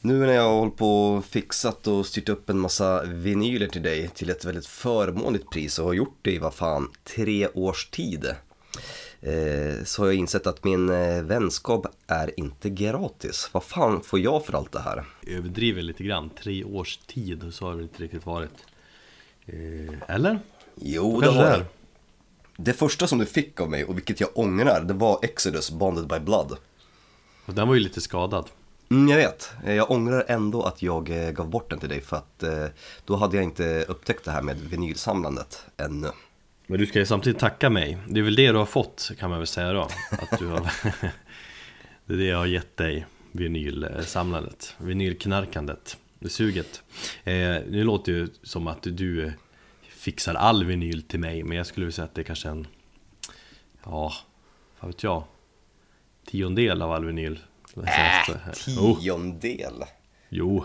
Nu när jag har hållit på och fixat och styrt upp en massa vinyler till dig till ett väldigt förmånligt pris och har gjort det i vad fan tre års tid. Eh, så har jag insett att min eh, vänskap är inte gratis. Vad fan får jag för allt det här? Överdriver lite grann, tre års tid så har det inte riktigt varit eh, Eller? Jo, det har det. Det första som du fick av mig och vilket jag ångrar, det var Exodus Bonded by Blood. Och den var ju lite skadad Mm, jag vet. Eh, jag ångrar ändå att jag eh, gav bort den till dig för att eh, då hade jag inte upptäckt det här med vinylsamlandet ännu. Men du ska ju samtidigt tacka mig. Det är väl det du har fått kan man väl säga då. Att du har Det är det jag har gett dig Vinylsamlandet. Vinylknarkandet. Det suget. Eh, Nu låter det ju som att du Fixar all vinyl till mig Men jag skulle vilja säga att det är kanske en Ja Vad vet jag? Tiondel av all vinyl Jo, Tiondel. Jo.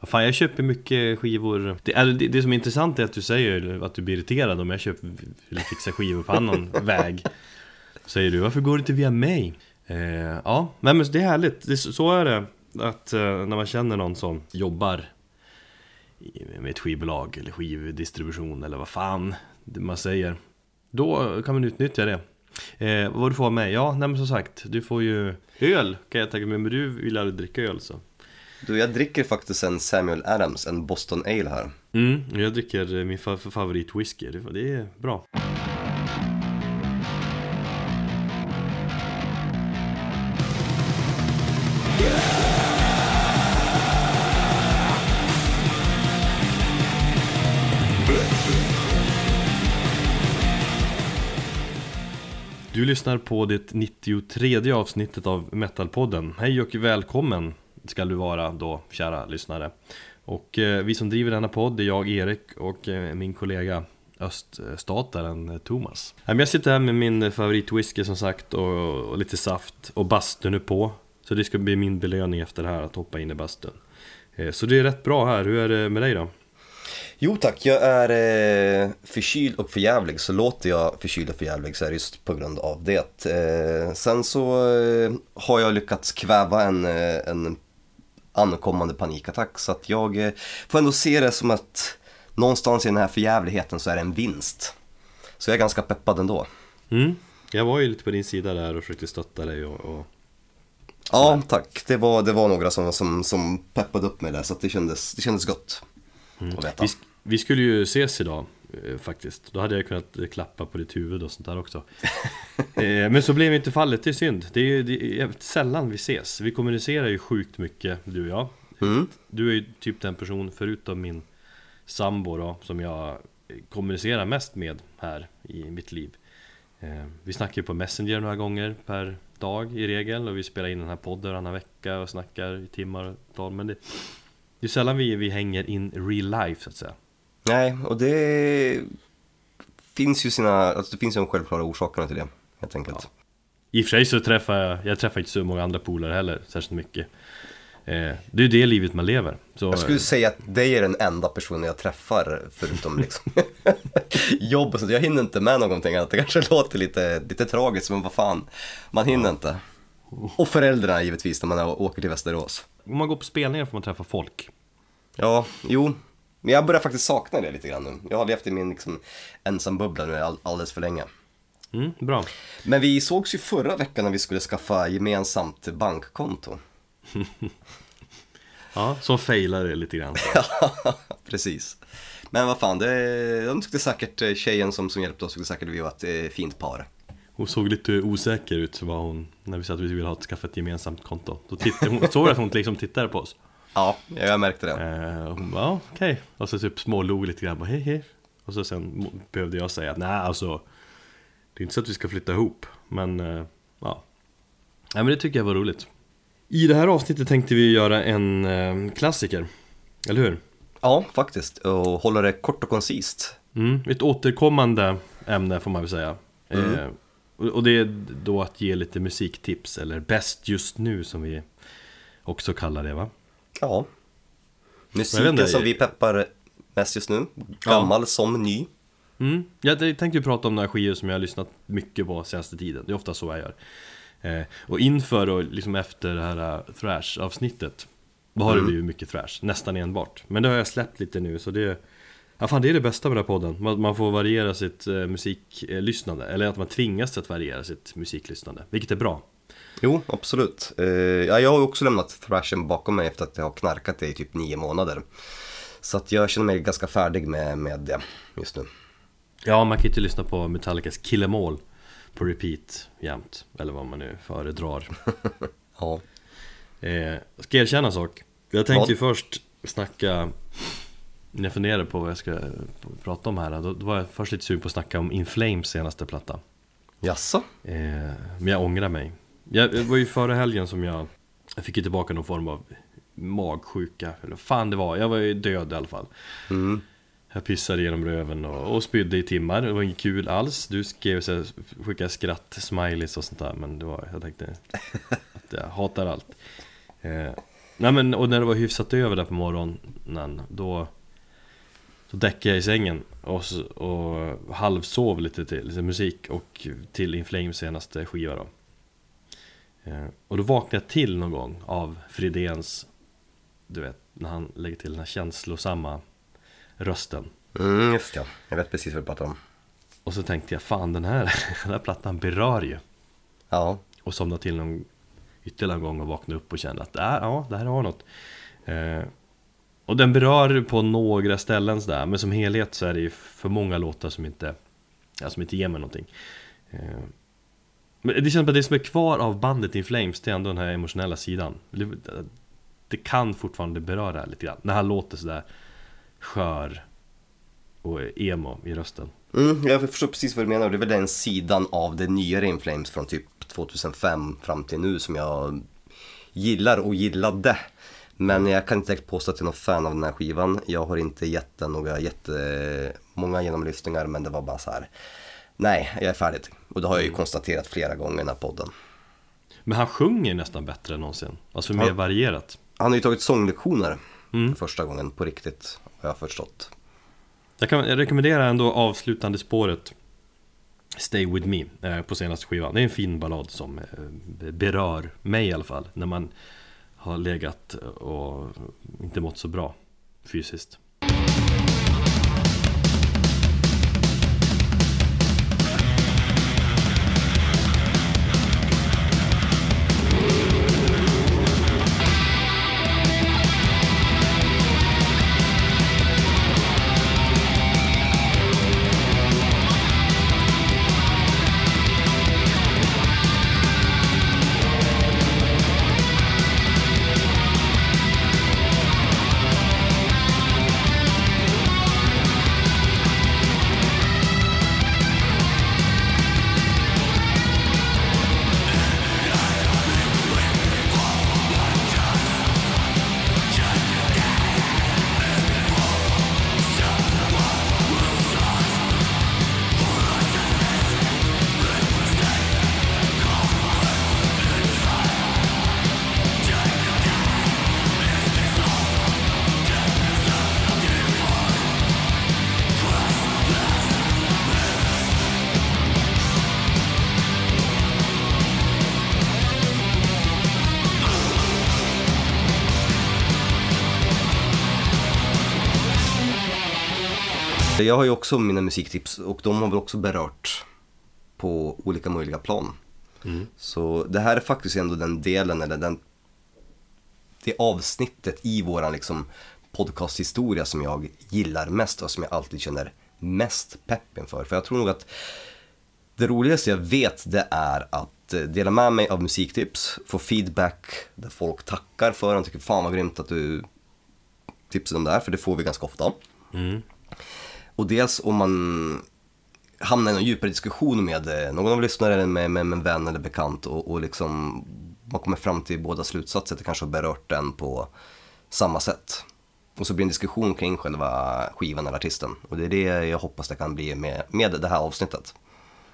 Vad Fan jag köper mycket skivor. Det, är, det, det som är intressant är att du säger att du blir irriterad om jag köper eller fixar skivor på annan väg. Säger du, varför går det inte via mig? Eh, ja, nej, men det är härligt, det, så är det Att eh, när man känner någon som jobbar med ett skivbolag eller skivdistribution eller vad fan man säger Då kan man utnyttja det eh, Vad du får mig? Ja, nej men som sagt Du får ju öl kan jag tänka mig Men du vill aldrig dricka öl så Du, jag dricker faktiskt en Samuel Adams, en Boston Ale här. Mm, jag dricker eh, min fa- favorit whisky, det, det är bra Du lyssnar på det 93 avsnittet av Metalpodden. Hej och välkommen ska du vara då, kära lyssnare. Och eh, vi som driver denna podd är jag, Erik, och eh, min kollega öststataren eh, Thomas. Jag sitter här med min favoritwhisky som sagt och, och lite saft och bastun är på. Så det ska bli min belöning efter det här att hoppa in i bastun. Eh, Så det är rätt bra här, hur är det med dig då? Jo tack, jag är eh, förkyld och förjävlig så låter jag förkyld och förjävlig så är det just på grund av det. Eh, sen så eh, har jag lyckats kväva en, en ankommande panikattack så att jag eh, får ändå se det som att någonstans i den här förjävligheten så är det en vinst. Så jag är ganska peppad ändå. Mm? Jag var ju lite på din sida där och försökte stötta dig och, och Ja tack, det var, det var några som, som, som peppade upp mig där så det kändes, det kändes gott att veta. Vi, vi skulle ju ses idag eh, faktiskt. Då hade jag kunnat eh, klappa på ditt huvud och sånt där också. eh, men så blev inte fallet, det är synd. Det är det är jävligt sällan vi ses. Vi kommunicerar ju sjukt mycket, du och jag. Mm. Du är ju typ den person, förutom min sambo då, som jag kommunicerar mest med här i mitt liv. Vi snackar ju på Messenger några gånger per dag i regel och vi spelar in den här podden varannan vecka och snackar i timmar och tal. Men det, det är sällan vi, vi hänger in real life så att säga. Nej, och det finns ju sina, alltså det finns ju de självklara orsakerna till det, helt enkelt. I och för sig så träffar jag, jag träffar inte så många andra polare heller, särskilt mycket eh, Det är ju det livet man lever så, Jag skulle säga att det är den enda personen jag träffar förutom liksom jobb och sånt. Jag hinner inte med någonting annat. Det kanske låter lite, lite tragiskt, men vad fan, man hinner inte. Och föräldrarna givetvis när man åker till Västerås. Om man går på spelningar får man träffa folk Ja, jo, men jag börjar faktiskt sakna det lite grann nu. Jag har levt i min liksom, ensambubbla nu all, alldeles för länge. mm, Bra Men vi sågs ju förra veckan när vi skulle skaffa gemensamt bankkonto. Ja, så failar det lite grann Precis. Men vad fan, det, de tyckte säkert, eh, tjejen som, som hjälpte oss tyckte säkert vi var ett eh, fint par. Hon såg lite osäker ut var hon När vi sa att vi ville ha ett, skaffa ett gemensamt konto Då tittade hon, såg att hon liksom tittade på oss Ja, jag märkte det. eh, och Hon bara, ja okej Och så typ smålog lite grann, bara, hej hej Och så sen behövde jag säga att nej alltså Det är inte så att vi ska flytta ihop Men eh, ja Nej men det tycker jag var roligt I det här avsnittet tänkte vi göra en eh, klassiker Eller hur? Ja, faktiskt. Och hålla det kort och koncist. Mm, ett återkommande ämne får man väl säga eh, och, och det är då att ge lite musiktips Eller bäst just nu som vi också kallar det va? Ja. Musiken som vi peppar mest just nu. Gammal som ny. Mm. Jag tänkte ju prata om några skivor som jag har lyssnat mycket på senaste tiden Det är ofta så jag gör Eh, och inför och liksom efter det här eh, thrash-avsnittet Då har det blivit mycket thrash, nästan enbart Men det har jag släppt lite nu så det Ja fan det är det bästa med den här podden, man, man får variera sitt eh, musiklyssnande Eller att man tvingas att variera sitt musiklyssnande, vilket är bra Jo, absolut. Eh, ja, jag har också lämnat thrashen bakom mig efter att jag har knarkat det i typ nio månader. Så att jag känner mig ganska färdig med, med det just nu. Ja, man kan ju inte lyssna på Metallicas Kill Em All på repeat jämt Eller vad man nu föredrar Ja. eh, Ska jag erkänna en sak? Jag tänkte Vad? ju först snacka När jag funderade på vad jag ska prata om här Då då var jag först lite sugen på att snacka om In Flames senaste platta Jaså? eh, Men jag ångrar mig jag, Det var ju förra helgen som jag Jag fick ju tillbaka någon form av magsjuka Eller fan det var, jag var ju död i alla fall. Mm. Jag pissade genom röven och, och spydde i timmar, det var inget kul alls. Du skrev så här, skickade skratt, smileys och sånt där Men det var, jag tänkte att jag hatar allt. Eh, Nej men, och när det var hyfsat över där på morgonen Då Då däckade jag i sängen och, och halvsov lite till lite musik och till In Flames senaste skiva då Och då vaknade jag till någon gång av Fridéns Du vet, när han lägger till den här känslosamma rösten Mm, just ja. Jag vet precis vad du pratar om. Och så tänkte jag, fan den här, den här plattan berör ju Ja. Och somnade till någon ytterligare en gång och vaknade upp och kände att äh, ja, det här har något eh, Och den berör på några ställen sådär Men som helhet så är det ju för många låtar som inte ja, Som inte ger mig någonting eh, men det känns som att det som är kvar av bandet In Flames Det är ändå den här emotionella sidan Det, kan fortfarande beröra lite grann När han låter sådär skör och emo i rösten Mm, jag förstår precis vad du menar. Det är väl den sidan av det nyare In Flames från typ 2005 fram till nu som jag gillar och gillade. Men jag kan inte direkt påstå att jag är någon fan av den här skivan. Jag har inte gett den några jättemånga genomlyftningar, men det var bara så här. Nej, jag är färdig. Och det har jag ju konstaterat flera gånger i den här podden. Men han sjunger nästan bättre än någonsin Alltså mer Ja. varierat Han har ju tagit sånglektioner Mm. för första gången på riktigt, har jag förstått. Jag, kan, jag rekommenderar ändå avslutande spåret Stay With Me eh, på senaste skivan Det är en fin ballad som eh, berör mig i alla fall När man har legat och inte mått så bra fysiskt Jag har ju också mina musiktips och de har väl också berört på olika möjliga plan. Så det här är faktiskt ändå den delen, eller den, det avsnittet i våran liksom podcasthistoria som jag gillar mest och som jag alltid känner mest pepp inför. För jag tror nog att det roligaste jag vet det är att eh, dela med mig av musiktips, få feedback där folk tackar för och tycker fan vad grymt att du tipsade om det här, för det får vi ganska ofta. mm. Och dels om man hamnar i en djupare diskussion med eh, någon av lyssnarna eller med, med, med en vän eller bekant och, och liksom man kommer fram till båda slutsatser, att det kanske har berört den på samma sätt. Och så blir det en diskussion kring själva skivan eller artisten. Och det är det jag hoppas det kan bli med, med det här avsnittet.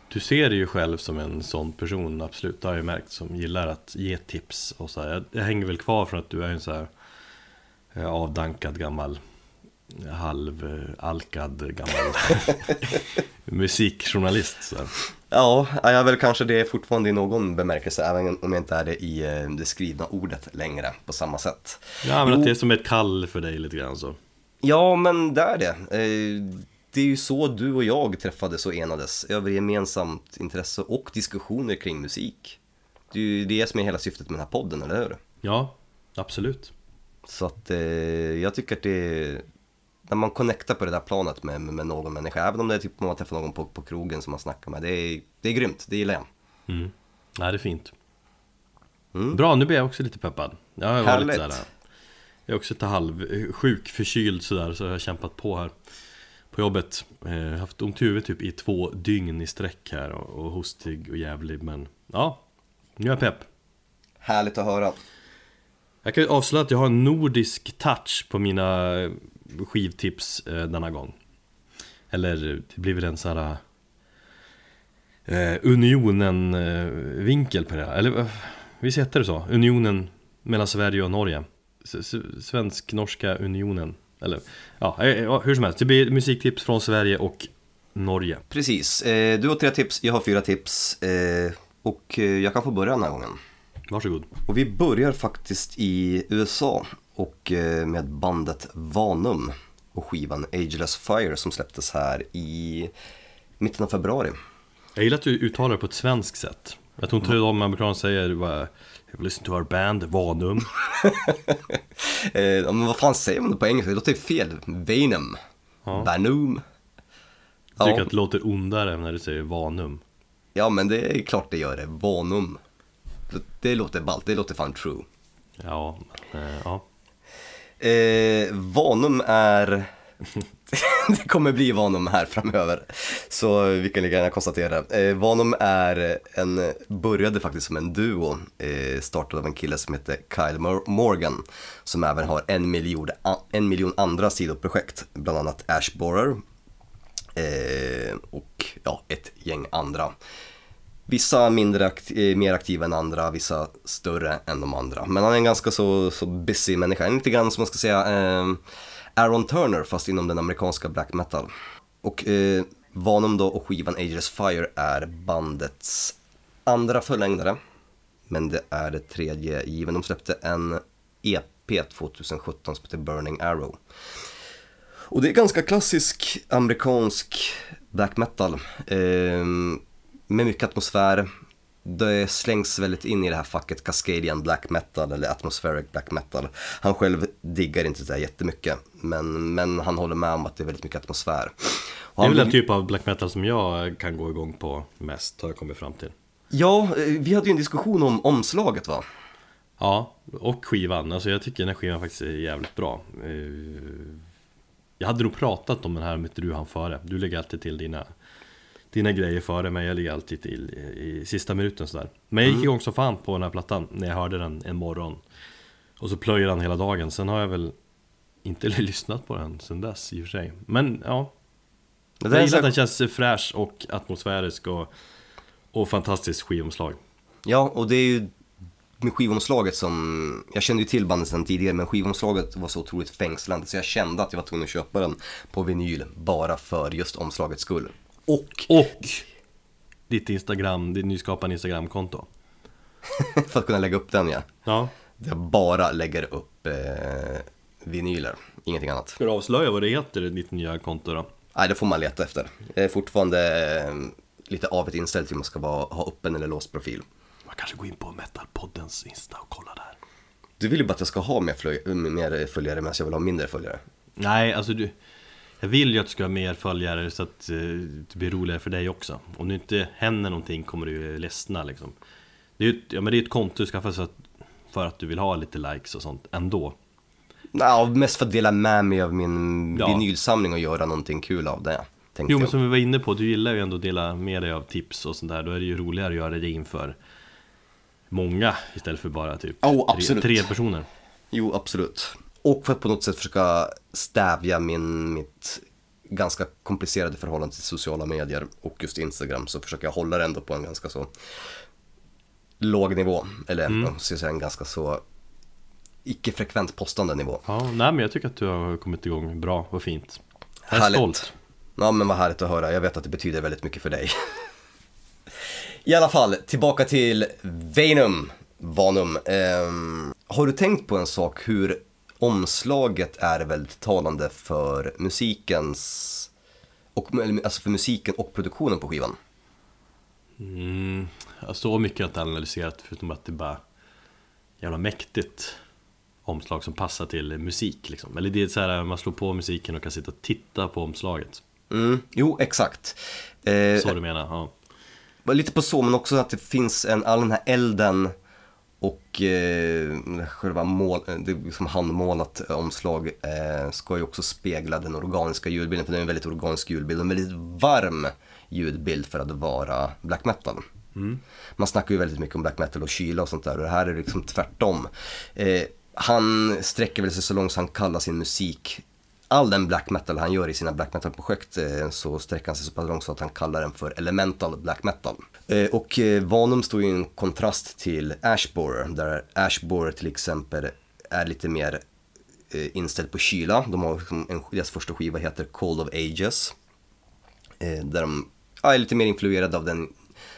Du ser dig ju själv som en sån person, absolut, det har jag ju märkt, som gillar att ge tips och så här. Jag, jag hänger väl kvar från att du är en så här eh, avdankad gammal halvalkad gammal musikjournalist. Så. Ja, jag är väl kanske det fortfarande i någon bemärkelse, även om jag inte är det i eh, det skrivna ordet längre på samma sätt. Ja, men att det är som ett kall för dig lite grann så. Ja, men det är det. Eh, Det är ju så du och jag träffades och enades över gemensamt intresse och diskussioner kring musik. Det är ju det som är hela syftet med den här podden, eller hur? Ja, absolut. Så att eh, jag tycker att det när man connectar på det där planet med, med någon människa, även om det är typ man träffar någon på, på krogen som man snackar med, det är, det är grymt, det gillar jag. Mm. Nej, det är fint. Mm. Bra, nu blir jag också lite peppad. Jag har varit Härligt. sådär, jag är också lite halv sjuk, förkyld sådär, så jag har kämpat på här på jobbet. Eh, haft ont i huvudet typ i två dygn i sträck här och, och hostig och jävlig, men ja, nu är jag pepp. Härligt att höra. Jag kan avslöja att jag har en nordisk touch på mina skivtips eh, denna gång. Eller det blir väl en sån här eh, Unionen-vinkel på det här. Eller eh, visst heter det så? Unionen mellan Sverige och Norge. Svensk-norska unionen. Eller ja, hur som helst. Det blir musiktips från Sverige och Norge. Precis, du har tre tips, jag har fyra tips och jag kan få börja den här gången. Varsågod. Och vi börjar faktiskt i USA och eh, med bandet Vanum och skivan Ageless Fire som släpptes här i mitten av februari. Jag gillar att du uttalar det på ett svenskt sätt. Jag tror inte de amerikaner säger bara Listen to our band, Vanum. Eh, men vad fan säger man det på engelska? Det låter ju fel. Venom. Ja. Vanum. Jag tycker Ja. att det låter ondare när du säger Vanum. ja, men det är klart det gör det. Vanum. Det, det låter ballt, det låter fan true. Ja, men, eh, ja. Eh, Vanum är... det kommer bli Vanum här framöver. Så vi kan lika gärna konstatera. Eh, Vanum är en, började faktiskt som en duo. Eh, startad av en kille som heter Kyle Mor- Morgan. Som även har en miljon, en miljon andra sidoprojekt. Bland annat Ash Borer. Eh, och ja, ett gäng andra. Vissa mindre akt- eh, mer aktiva än andra, vissa större än de andra. Men han är en ganska så, så busy människa, en lite grann som man ska säga eh, Aaron Turner fast inom den amerikanska black metal. Och eh, Vanum då och skivan Ageless Fire är bandets andra förlängdare. Men det är det tredje given. De släppte en EP 2017 som heter Burning Arrow. Och det är ganska klassisk amerikansk black metal. Eh, med mycket atmosfär. Det slängs väldigt in i det här facket Cascadian black metal eller atmospheric black metal. Han själv diggar inte det där jättemycket. Men, men han håller med om att det är väldigt mycket atmosfär. Och Det är väl den typ av black metal som jag kan gå igång på mest, har jag kommit fram till. Ja, eh, vi hade ju en diskussion om omslaget va? Ja, och skivan. Alltså jag tycker den här skivan faktiskt är jävligt bra. Eh, Jag hade nog pratat om den här inte du han före. Du lägger alltid till dina, dina grejer före mig, jag ligger alltid till i, i sista minuten sådär. Men jag gick igång som fan på den här plattan när jag hörde den en morgon. Och så plöjer den hela dagen. Sen har jag väl inte lyssnat på den sen dess i och för sig. Men ja, Det jag gillar att sån- den känns fräsch och atmosfärisk och, och fantastiskt skivomslag. Ja, och det är ju med skivomslaget som, jag kände ju till bandet sedan tidigare men skivomslaget var så otroligt fängslande så jag kände att jag var tvungen att köpa den på vinyl bara för just omslagets skull. Och Och ditt Instagram, ditt nyskapande Instagramkonto. för att kunna lägga upp den ja. Ja. Jag bara lägger upp eh, vinyler, ingenting annat. Ska du avslöja vad det heter, ditt nya konto då? Nej, det får man leta efter. Jag är fortfarande eh, lite avet inställd till om man ska vara, ha öppen eller låst profil. Man kanske går in på Metalpoddens Insta och kollar där. Du vill ju bara att jag ska ha mer, mer följare medan jag vill ha mindre följare. Nej, alltså du Jag vill ju att du ska ha mer följare så att eh, det blir roligare för dig också Om det inte händer någonting kommer du ju ledsna liksom Det är ju ett, ja, men det är ett konto du skaffar så att, för att du vill ha lite likes och sånt ändå Ja, mest för att dela med mig av min Ja. vinylsamling och göra någonting kul av det. Jo men som vi var inne på, du gillar ju ändå att dela med dig av tips och sånt där Då är det ju roligare att göra det inför många istället för bara typ Oh, tre, tre personer Jo, absolut. Och för att på något sätt försöka stävja min, mitt ganska komplicerade förhållande till sociala medier och just Instagram så försöker jag hålla det ändå på en ganska så låg nivå. Eller Mm. ska säga en ganska så icke-frekvent postande nivå. Ja, nej men jag tycker att du har kommit igång bra och fint. Jag är Härligt. stolt. Ja men vad härligt att höra, jag vet att det betyder väldigt mycket för dig. I alla fall, tillbaka till Venum, Vanum. Ehm, har du tänkt på en sak hur omslaget är väldigt talande för musikens, och, alltså för musiken och produktionen på skivan? Mm, så mycket har jag inte analyserat förutom att det bara jävla mäktigt omslag som passar till musik liksom. Eller det är så här, man slår på musiken och kan sitta och titta på omslaget. Mm, jo, exakt. Eh, Så du menar? Ja. Lite på så, men också att det finns en, all den här elden och eh, själva mål, det är liksom handmålat omslag eh, ska ju också spegla den organiska ljudbilden, för det är en väldigt organisk ljudbild, en väldigt varm ljudbild för att vara black metal. Man snackar ju väldigt mycket om black metal och kyla och sånt där och det här är liksom tvärtom. Eh, han sträcker väl sig så långt han kallar sin musik all den black metal han gör i sina black metal-projekt eh, så sträcker han sig så pass långt så att han kallar den för elemental black metal. Eh, Och eh, Vanum står ju i en kontrast till Ashborer, där Ashborer till exempel är lite mer eh, inställd på kyla. De har liksom en, deras första skiva heter Call of Ages. Där de är lite mer influerade av den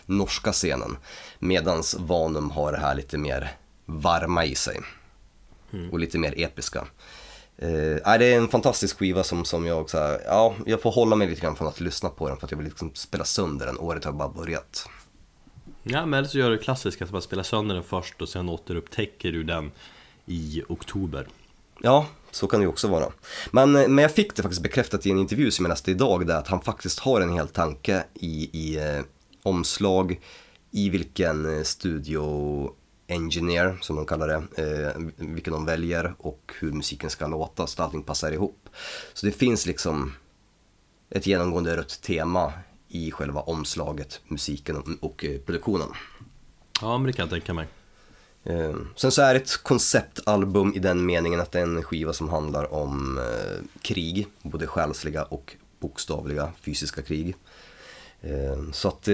norska scenen. Medans Vanum har det här lite mer varma i sig. Och lite mer episka. Eh, det är en fantastisk skiva som, som jag så här, ja, jag får hålla mig lite grann från att lyssna på den för att jag vill liksom spela sönder den. Året har bara börjat ja, men eller så gör du det klassiska att man spelar sönder den först och sen återupptäcker du den i oktober. Ja, så kan det ju också vara. Men, eh, men jag fick det faktiskt bekräftat i en intervju som jag läste idag där att han faktiskt har en hel tanke i, i eh, omslag, i vilken eh, studio engineer som de kallar det, eh, vilken de väljer och hur musiken ska låta så att allting passar ihop. Så det finns liksom ett genomgående rött tema i själva omslaget, musiken och, och eh, produktionen. Ja, men det kan jag tänka mig. Eh, Sen så är det ett konceptalbum i den meningen att det är en skiva som handlar om eh, krig, både själsliga och bokstavliga fysiska krig. Så att,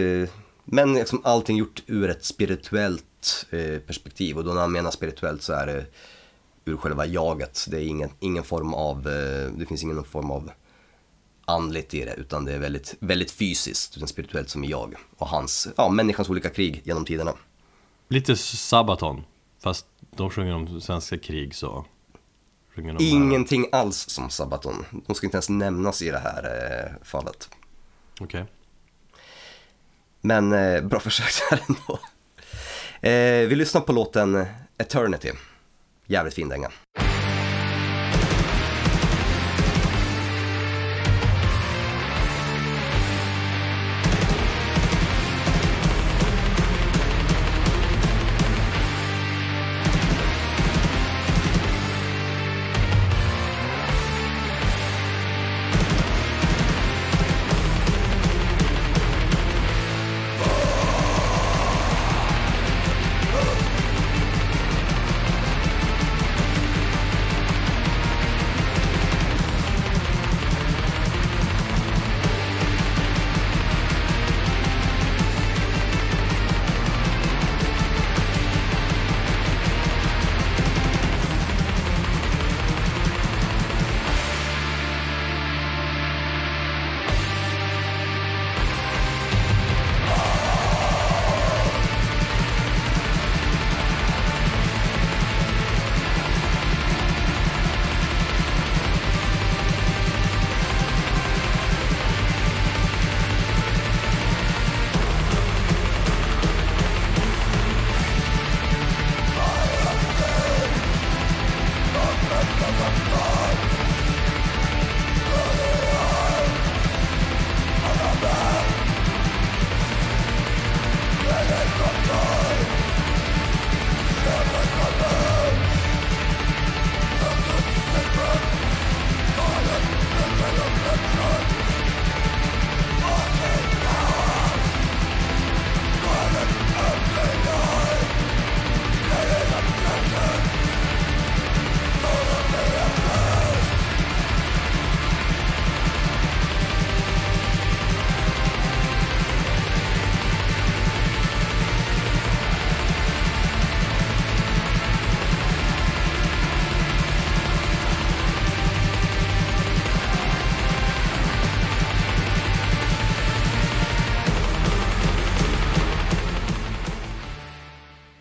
men liksom allting gjort ur ett spirituellt perspektiv och då när han menar spirituellt så är det ur själva jaget. Det är ingen, ingen form av, det finns ingen form av andligt i det utan det är väldigt, väldigt fysiskt, utan spirituellt som i jag och hans, ja människans olika krig genom tiderna. Lite Sabaton, fast de sjunger om svenska krig så Ingenting alls som Sabaton. De ska inte ens nämnas i det här eh, fallet. Okej. Men eh, bra försök där ändå. Eh, vi lyssnar på låten Eternity. Jävligt fin dänga.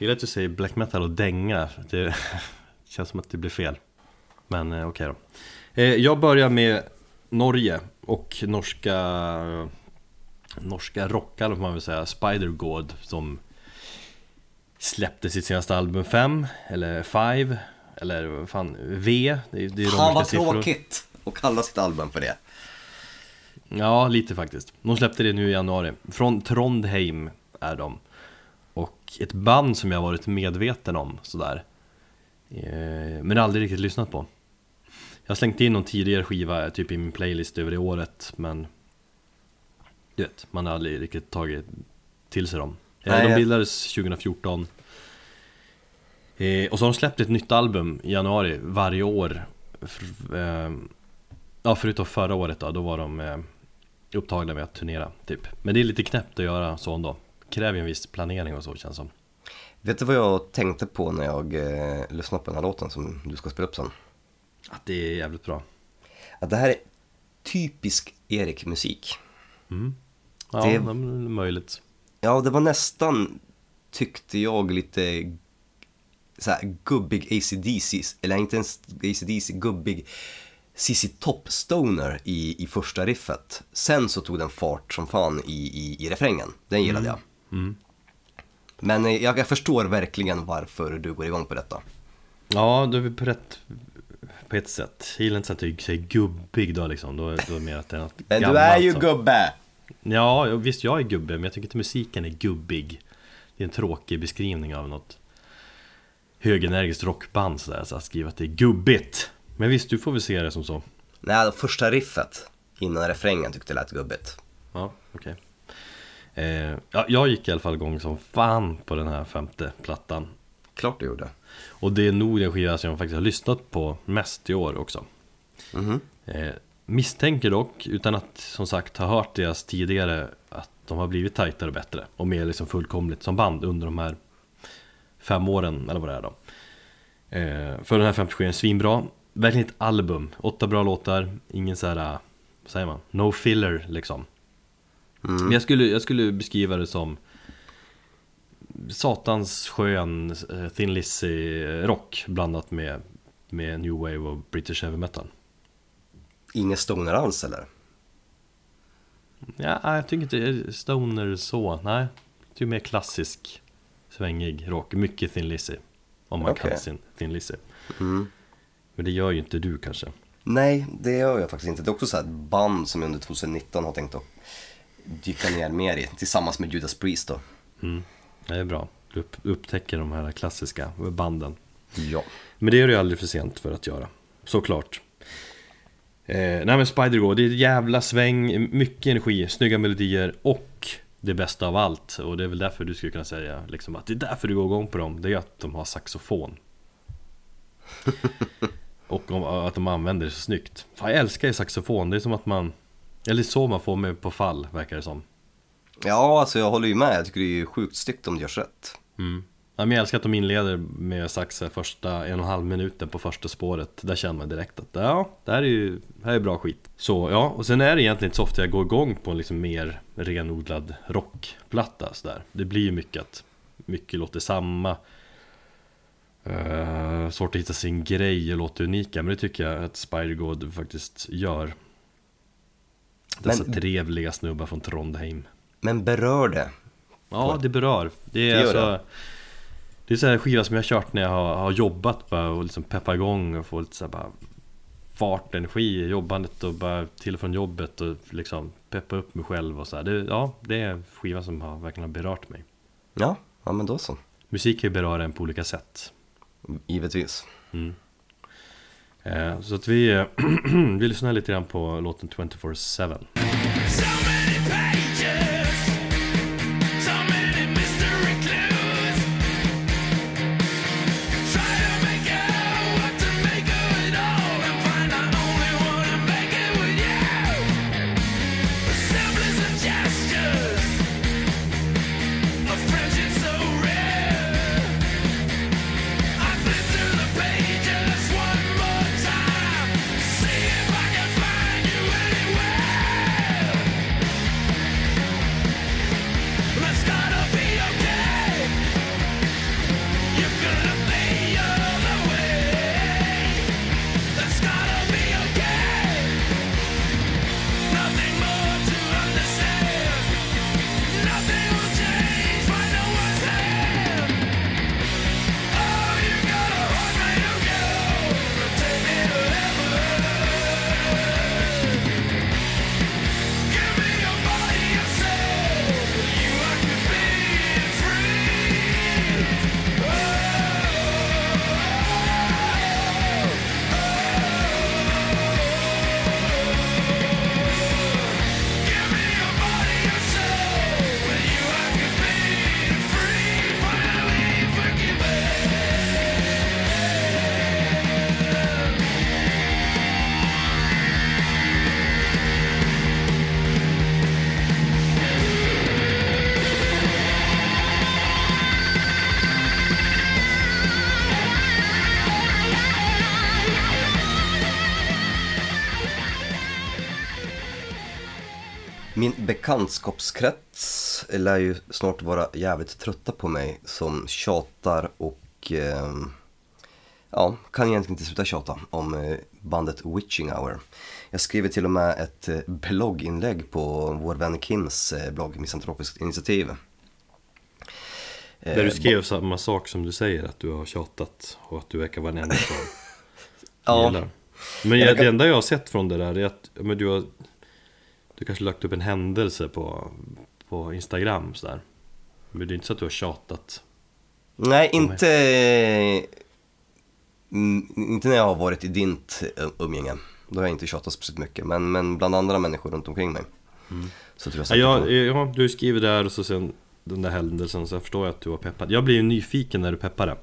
Lätt att säga black metal och dänga. Det känns som att det blir fel. Men eh, okej då. Eh, jag börjar med Norge och norska Norska rockare får man väl säga, Spider-God som släppte sitt senaste album 5 eller 5 eller fan, V, det är, det är Fan vad tråkigt att kalla sitt album för det. Ja, lite faktiskt. De släppte det nu i januari. Från Trondheim är de. Ett band som jag varit medveten om sådär. Eh, men aldrig riktigt lyssnat på. Jag har slängt in någon tidigare skiva typ i min playlist över det året men Du vet, man har aldrig riktigt tagit till sig dem. Eh, Nej, De bildades 2014 eh, Och så har de släppt ett nytt album i januari varje år. Ja förutom förra året då, då var de upptagna med att turnera typ. Men det är lite knäppt att göra så ändå Kräver en viss planering och så känns som Vet du vad jag tänkte på när jag eh, lyssnade på den här låten som du ska spela upp sen? Att det är jävligt bra. Att det här är typisk Erik-musik. Mm. Ja, det är möjligt. Ja, det var nästan, tyckte jag, lite så här, gubbig ACDC, eller inte ens ACDC, gubbig CC Top Stoner i, i första riffet. Sen så tog den fart som fan i, i, i refrängen. Den gillade mm. jag. Mm. Men eh, jag, jag, förstår verkligen varför du går igång på detta. Ja, du är på rätt på ett sätt. Jag gillar inte att du säger gubbig då liksom. Då, då är mer att det är något Men du är ju så. gubbe! Ja, visst jag är gubbe, men jag tycker inte musiken är gubbig. Det är en tråkig beskrivning av något högenergiskt rockband sådär, så att skriva att det är gubbigt. Men visst, du får väl se det som så. Nej, första riffet innan refrängen tyckte jag lät gubbigt. Ja, okej. Okay. Eh, ja, jag gick i alla fall igång som fan på den här femte plattan. Klart du gjorde. Och det är nog den skiva som jag faktiskt har lyssnat på mest i år också. Mm -hmm. misstänker dock, utan att som sagt ha hört deras tidigare, att de har blivit tajtare och bättre. Och mer liksom fullkomligt som band under de här fem åren, eller vad det är då. Eh, för den här femte skivan är svinbra. Verkligen ett album, åtta bra låtar, ingen så här, vad säger man, no filler liksom. Mm. Men jag skulle, jag skulle beskriva det som satans skön eh, Thin Lizzy rock blandat med, med new wave och British heavy metal. Ingen stoner alls eller? Ja, jag tycker inte stoner så, nej. Det är mer klassisk svängig rock, mycket Thin Lizzy. Om man okay. kan sin Thin Lizzy. Mm. Men det gör ju inte du kanske. Nej, det gör jag faktiskt inte. Det är också så ett band som jag under 2019 har tänkt att dyka ner mer i, tillsammans med Judas Priest då. Mm. Det är bra. Du upptäcker de här klassiska banden. Ja. Men det är det aldrig för sent för att göra. Såklart. Eh, nej men Spider-Go, det är ett jävla sväng, mycket energi, snygga melodier och det bästa av allt. Och det är väl därför du skulle kunna säga liksom, att det är därför du går igång på dem. Det är att de har saxofon. och att de använder det så snyggt. Fan, jag älskar ju saxofon, det är som att man... Eller så man får mig på fall, verkar det som. Ja, alltså jag håller ju med. Jag tycker det är sjukt snyggt om det görs rätt. Mm. Ja, men jag älskar att de inleder med saxar första en och en halv minuten på första spåret. Där känner man direkt att ja, det här är ju här är bra skit. Så ja, och sen är det egentligen inte så ofta jag går igång på en liksom mer renodlad rockplatta sådär. Det blir ju mycket att mycket låter samma. Uh, svårt att hitta sin grej och låta unika, men det tycker jag att Spider-God faktiskt gör. Dessa men... trevliga snubbar från Trondheim. Men berör det? Ja, det berör. Det är det alltså... Det. det är så här skiva som jag har kört när jag har, har jobbat bara och liksom peppa igång och få lite så bara fart, energi i jobbandet och bara till och från jobbet och liksom peppa upp mig själv och så det, Ja, det är en skiva som har verkligen berört mig. Ja, ja men då så. Musik kan ju beröra en på olika sätt. Givetvis. Mm. Eh, så att vi, eh, vi lyssnar lite grann på låten 24-7. Bekantskapskrets lär ju snart vara jävligt trötta på mig som tjatar och eh, ja, kan egentligen inte sluta tjata om eh, bandet Witching Hour. Jag skriver till och med ett eh, blogginlägg på vår vän Kims eh, blogg Misantropiskt initiativ. Där du skrev samma sak som du säger, att du har tjatat och att du verkar vara den enda som Ja. gillar. Men jag, det enda jag har sett från det där är att men du har Du kanske lagt upp en händelse på, på Instagram sådär. Men det är inte så att du har tjatat. Nej, inte, mm, inte när jag har varit i ditt eh, umgänge. Då har jag inte tjatat speciellt mycket, men, men bland andra människor runt omkring mig. Så tror jag ja, ja, ja, du skriver där och så sen den där händelsen. Så jag förstår att du var peppad Jag blir ju nyfiken när du peppade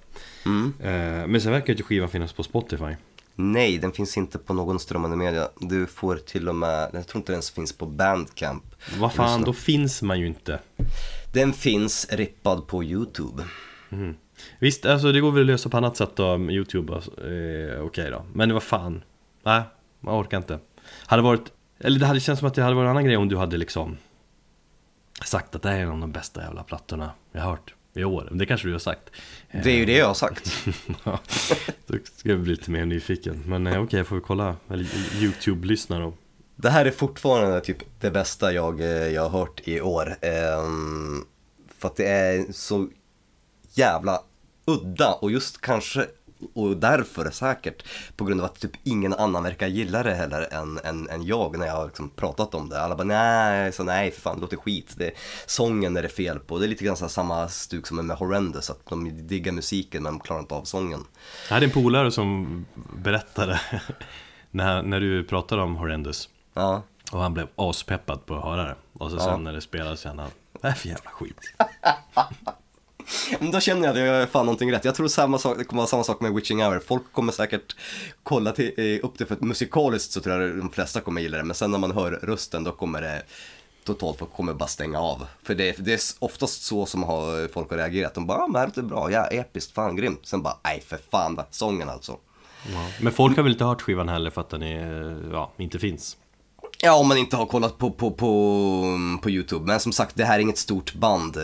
Mm. eh, Men sen verkar inte skivan finnas på Spotify Nej, den finns inte på någon strömmande media. Du får till och med, jag tror inte den ens finns på Bandcamp. Vad fan, då finns man ju inte Den finns rippad på YouTube. Mhm. Visst, alltså det går väl att lösa på annat sätt då, Youtube, alltså, eh, okej då Men vad fan, nej, man orkar inte Hade varit, eller det hade känts som att det hade varit en annan grej om du hade liksom Sagt att det här är en av de bästa jävla plattorna jag har hört i år, det kanske du har sagt. Det är ju det jag har sagt. Ja, Då ska jag bli lite mer nyfiken. Men eh, okej, jag får väl kolla, eller Youtube-lyssna då. Det här är fortfarande typ det bästa jag, eh, jag har hört i år. Ehm, för att det är så jävla udda. Och just kanske och därför säkert på grund av att typ ingen annan verkar gilla det heller än, än, än jag när jag har liksom pratat om det. Alla bara nej, så nej för fan det låter skit. Det, sången är det fel på. Det är lite grann här samma stuk som med Horrendous, att de diggar musiken men klarar inte av sången. Jag hade en polare som berättade när, när du pratade om Horrendous Ja, Och han blev aspeppad på att höra det Och så Ja. sen när det spelades kände han Vad är det för jävla skit? Men då känner jag att jag gör fan någonting rätt. Jag tror samma sak, det kommer vara samma sak med Witching Hour. Folk kommer säkert kolla till, eh, upp det för att musikaliskt så tror jag de flesta kommer gilla det. Men sen när man hör rösten då kommer det totalt folk kommer bara stänga av. För det, det är oftast så som har folk har reagerat. De bara, ah, men det låter bra, ja episkt, fan grymt. Sen bara, nej för fan, va, sången alltså. Men folk har väl inte hört skivan heller för att den är, ja, inte finns Ja, om man inte har kollat på, på, på, på YouTube. Men som sagt, det här är inget stort band.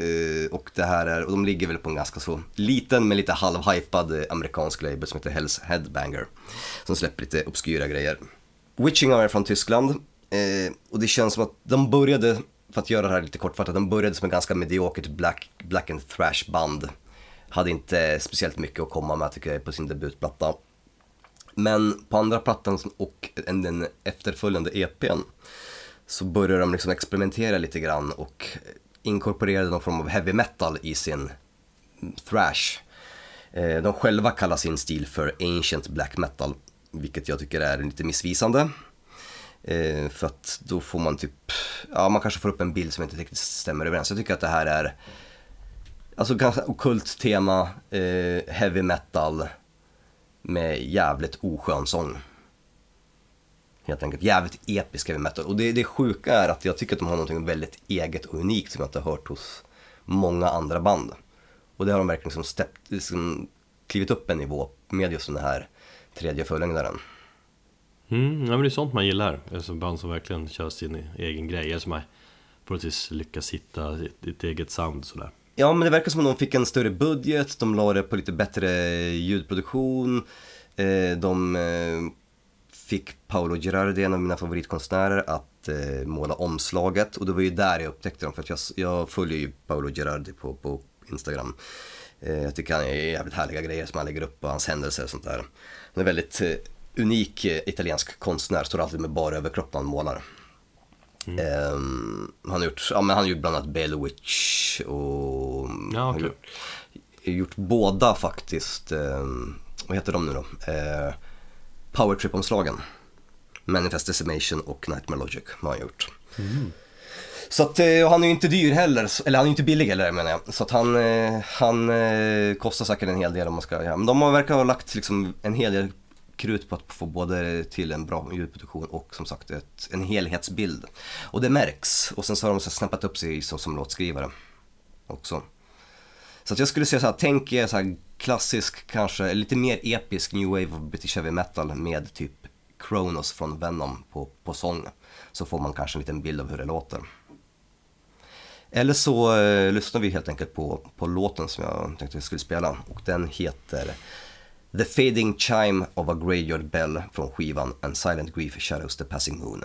Uh, Och det här är, och de ligger väl på en ganska så liten men lite halvhypad eh, amerikansk label som heter Hells Headbanger. Som släpper lite obskyra grejer. Witching Hour är från Tyskland. Uh, Och det känns som att de började, för att göra det här lite kortfattat, de började som en ganska mediokert black, black and thrash band. Hade inte speciellt mycket att komma med tycker jag på sin debutplatta. Men på andra plattan och den efterföljande EPn så började de liksom experimentera lite grann och inkorporerade någon form av heavy metal i sin thrash. Eh, de själva kallar sin stil för ancient black metal, vilket jag tycker är lite missvisande. Eh, för att då får man typ, ja man kanske får upp en bild som inte riktigt stämmer överens. Jag tycker att det här är, alltså ganska okult tema, eh, heavy metal med jävligt oskön sång. Helt enkelt, jävligt episk heavy metal. Och det, det sjuka är att jag tycker att de har något väldigt eget och unikt som jag inte har hört hos många andra band. Och det har de verkligen liksom stepp, liksom klivit upp en nivå med just den här tredje fullängdaren. mm, ja, men det är sånt man gillar Alltså band som verkligen kör sin egen grej Eller som har på något vis lyckas hitta ett, ett eget sound sådär Ja, men det verkar som att de fick en större budget, de la det på lite bättre ljudproduktion, eh, de eh, fick Paolo Gerardi, en av mina favoritkonstnärer, att eh, måla omslaget och det var ju där jag upptäckte dem för att jag, jag följer ju Paolo Gerardi på, på Instagram. Eh, jag tycker han är jävligt härliga grejer som han lägger upp och hans händelser och sånt där. Han är väldigt eh, unik eh, italiensk konstnär, står alltid med bara överkropp när han målar. Ehm, han har gjort, ja men han har gjort bland annat Bell Witch och Ja, har okej. gjort, gjort båda faktiskt, ehm, vad heter de nu då? Uh, Powertrip-omslagen, Manifest Decimation och Nightmare Logic har han gjort. Så att, eh, och han är ju inte dyr heller, eller han är ju inte billig heller menar jag. Så att han, eh, han eh, kostar säkert en hel del om man ska, göra. Men de verkar ha lagt liksom en hel del krut på att få både till en bra ljudproduktion och som sagt ett, en helhetsbild. Och det märks. Och sen så har de så snappat upp sig så, som låtskrivare också. Så att jag skulle säga så här, tänk er så här klassisk kanske, lite mer episk new wave of British heavy metal med typ Kronos från Venom på, på sång. Så får man kanske en liten bild av hur det låter. Eller så eh, lyssnar vi helt enkelt på, på låten som jag tänkte jag skulle spela och den heter The Fading Chime of a Graveyard Bell från skivan And Silent Grief Shadows the Passing Moon.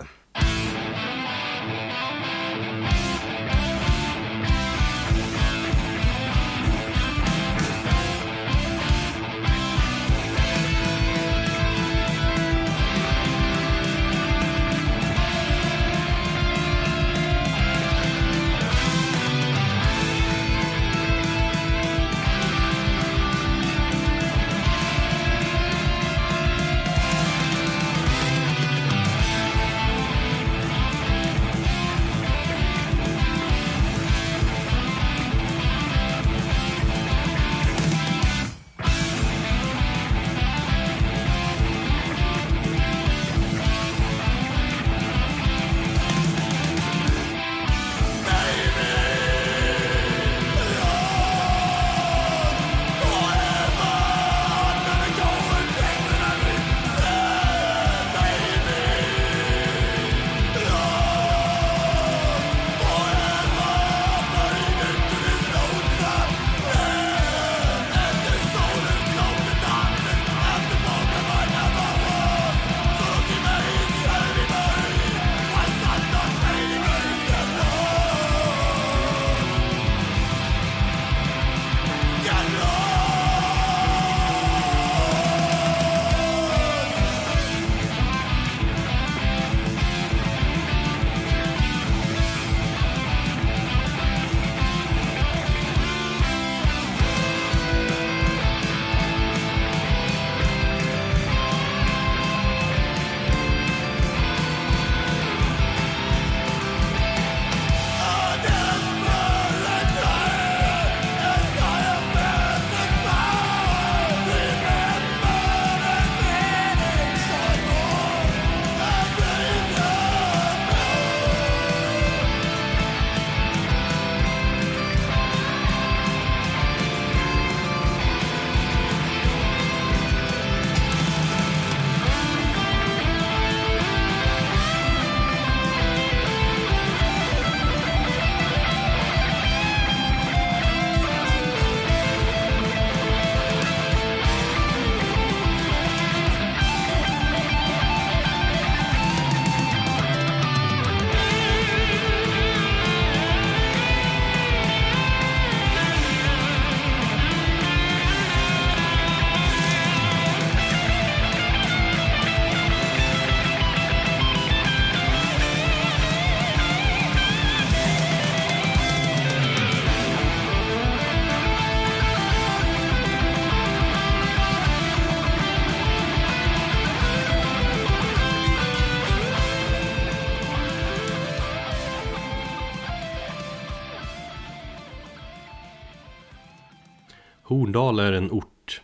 Horndal är en ort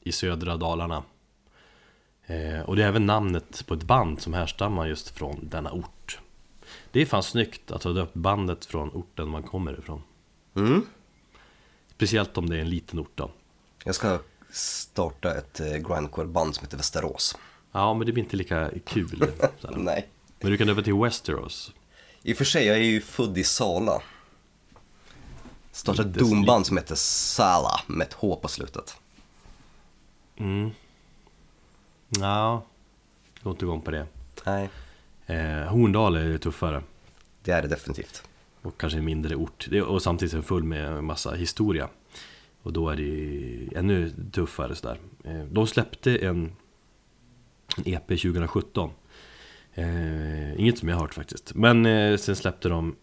i södra Dalarna. Eh, och det är även namnet på ett band som härstammar just från denna ort. Det är fan snyggt att ha döpt bandet från orten man kommer ifrån. Mm. Speciellt om det är en liten ort då. Jag ska starta ett eh, grindcore-band som heter Västerås. Ja, men det blir inte lika kul. Nej. men du kan döpa till Westeros. I och för sig, jag är ju född i Sala. Startade ett domband som heter Sala med ett H på slutet. Mm. Ja, går inte igång på det. Nej, Eh, Horndal är tuffare. det är det definitivt. Och kanske en mindre ort. Och samtidigt är full med massa historia. Och då är det ju ännu tuffare sådär. Eh, de släppte en, en EP 2017. Eh, inget som jag har hört faktiskt. Men eh, sen släppte de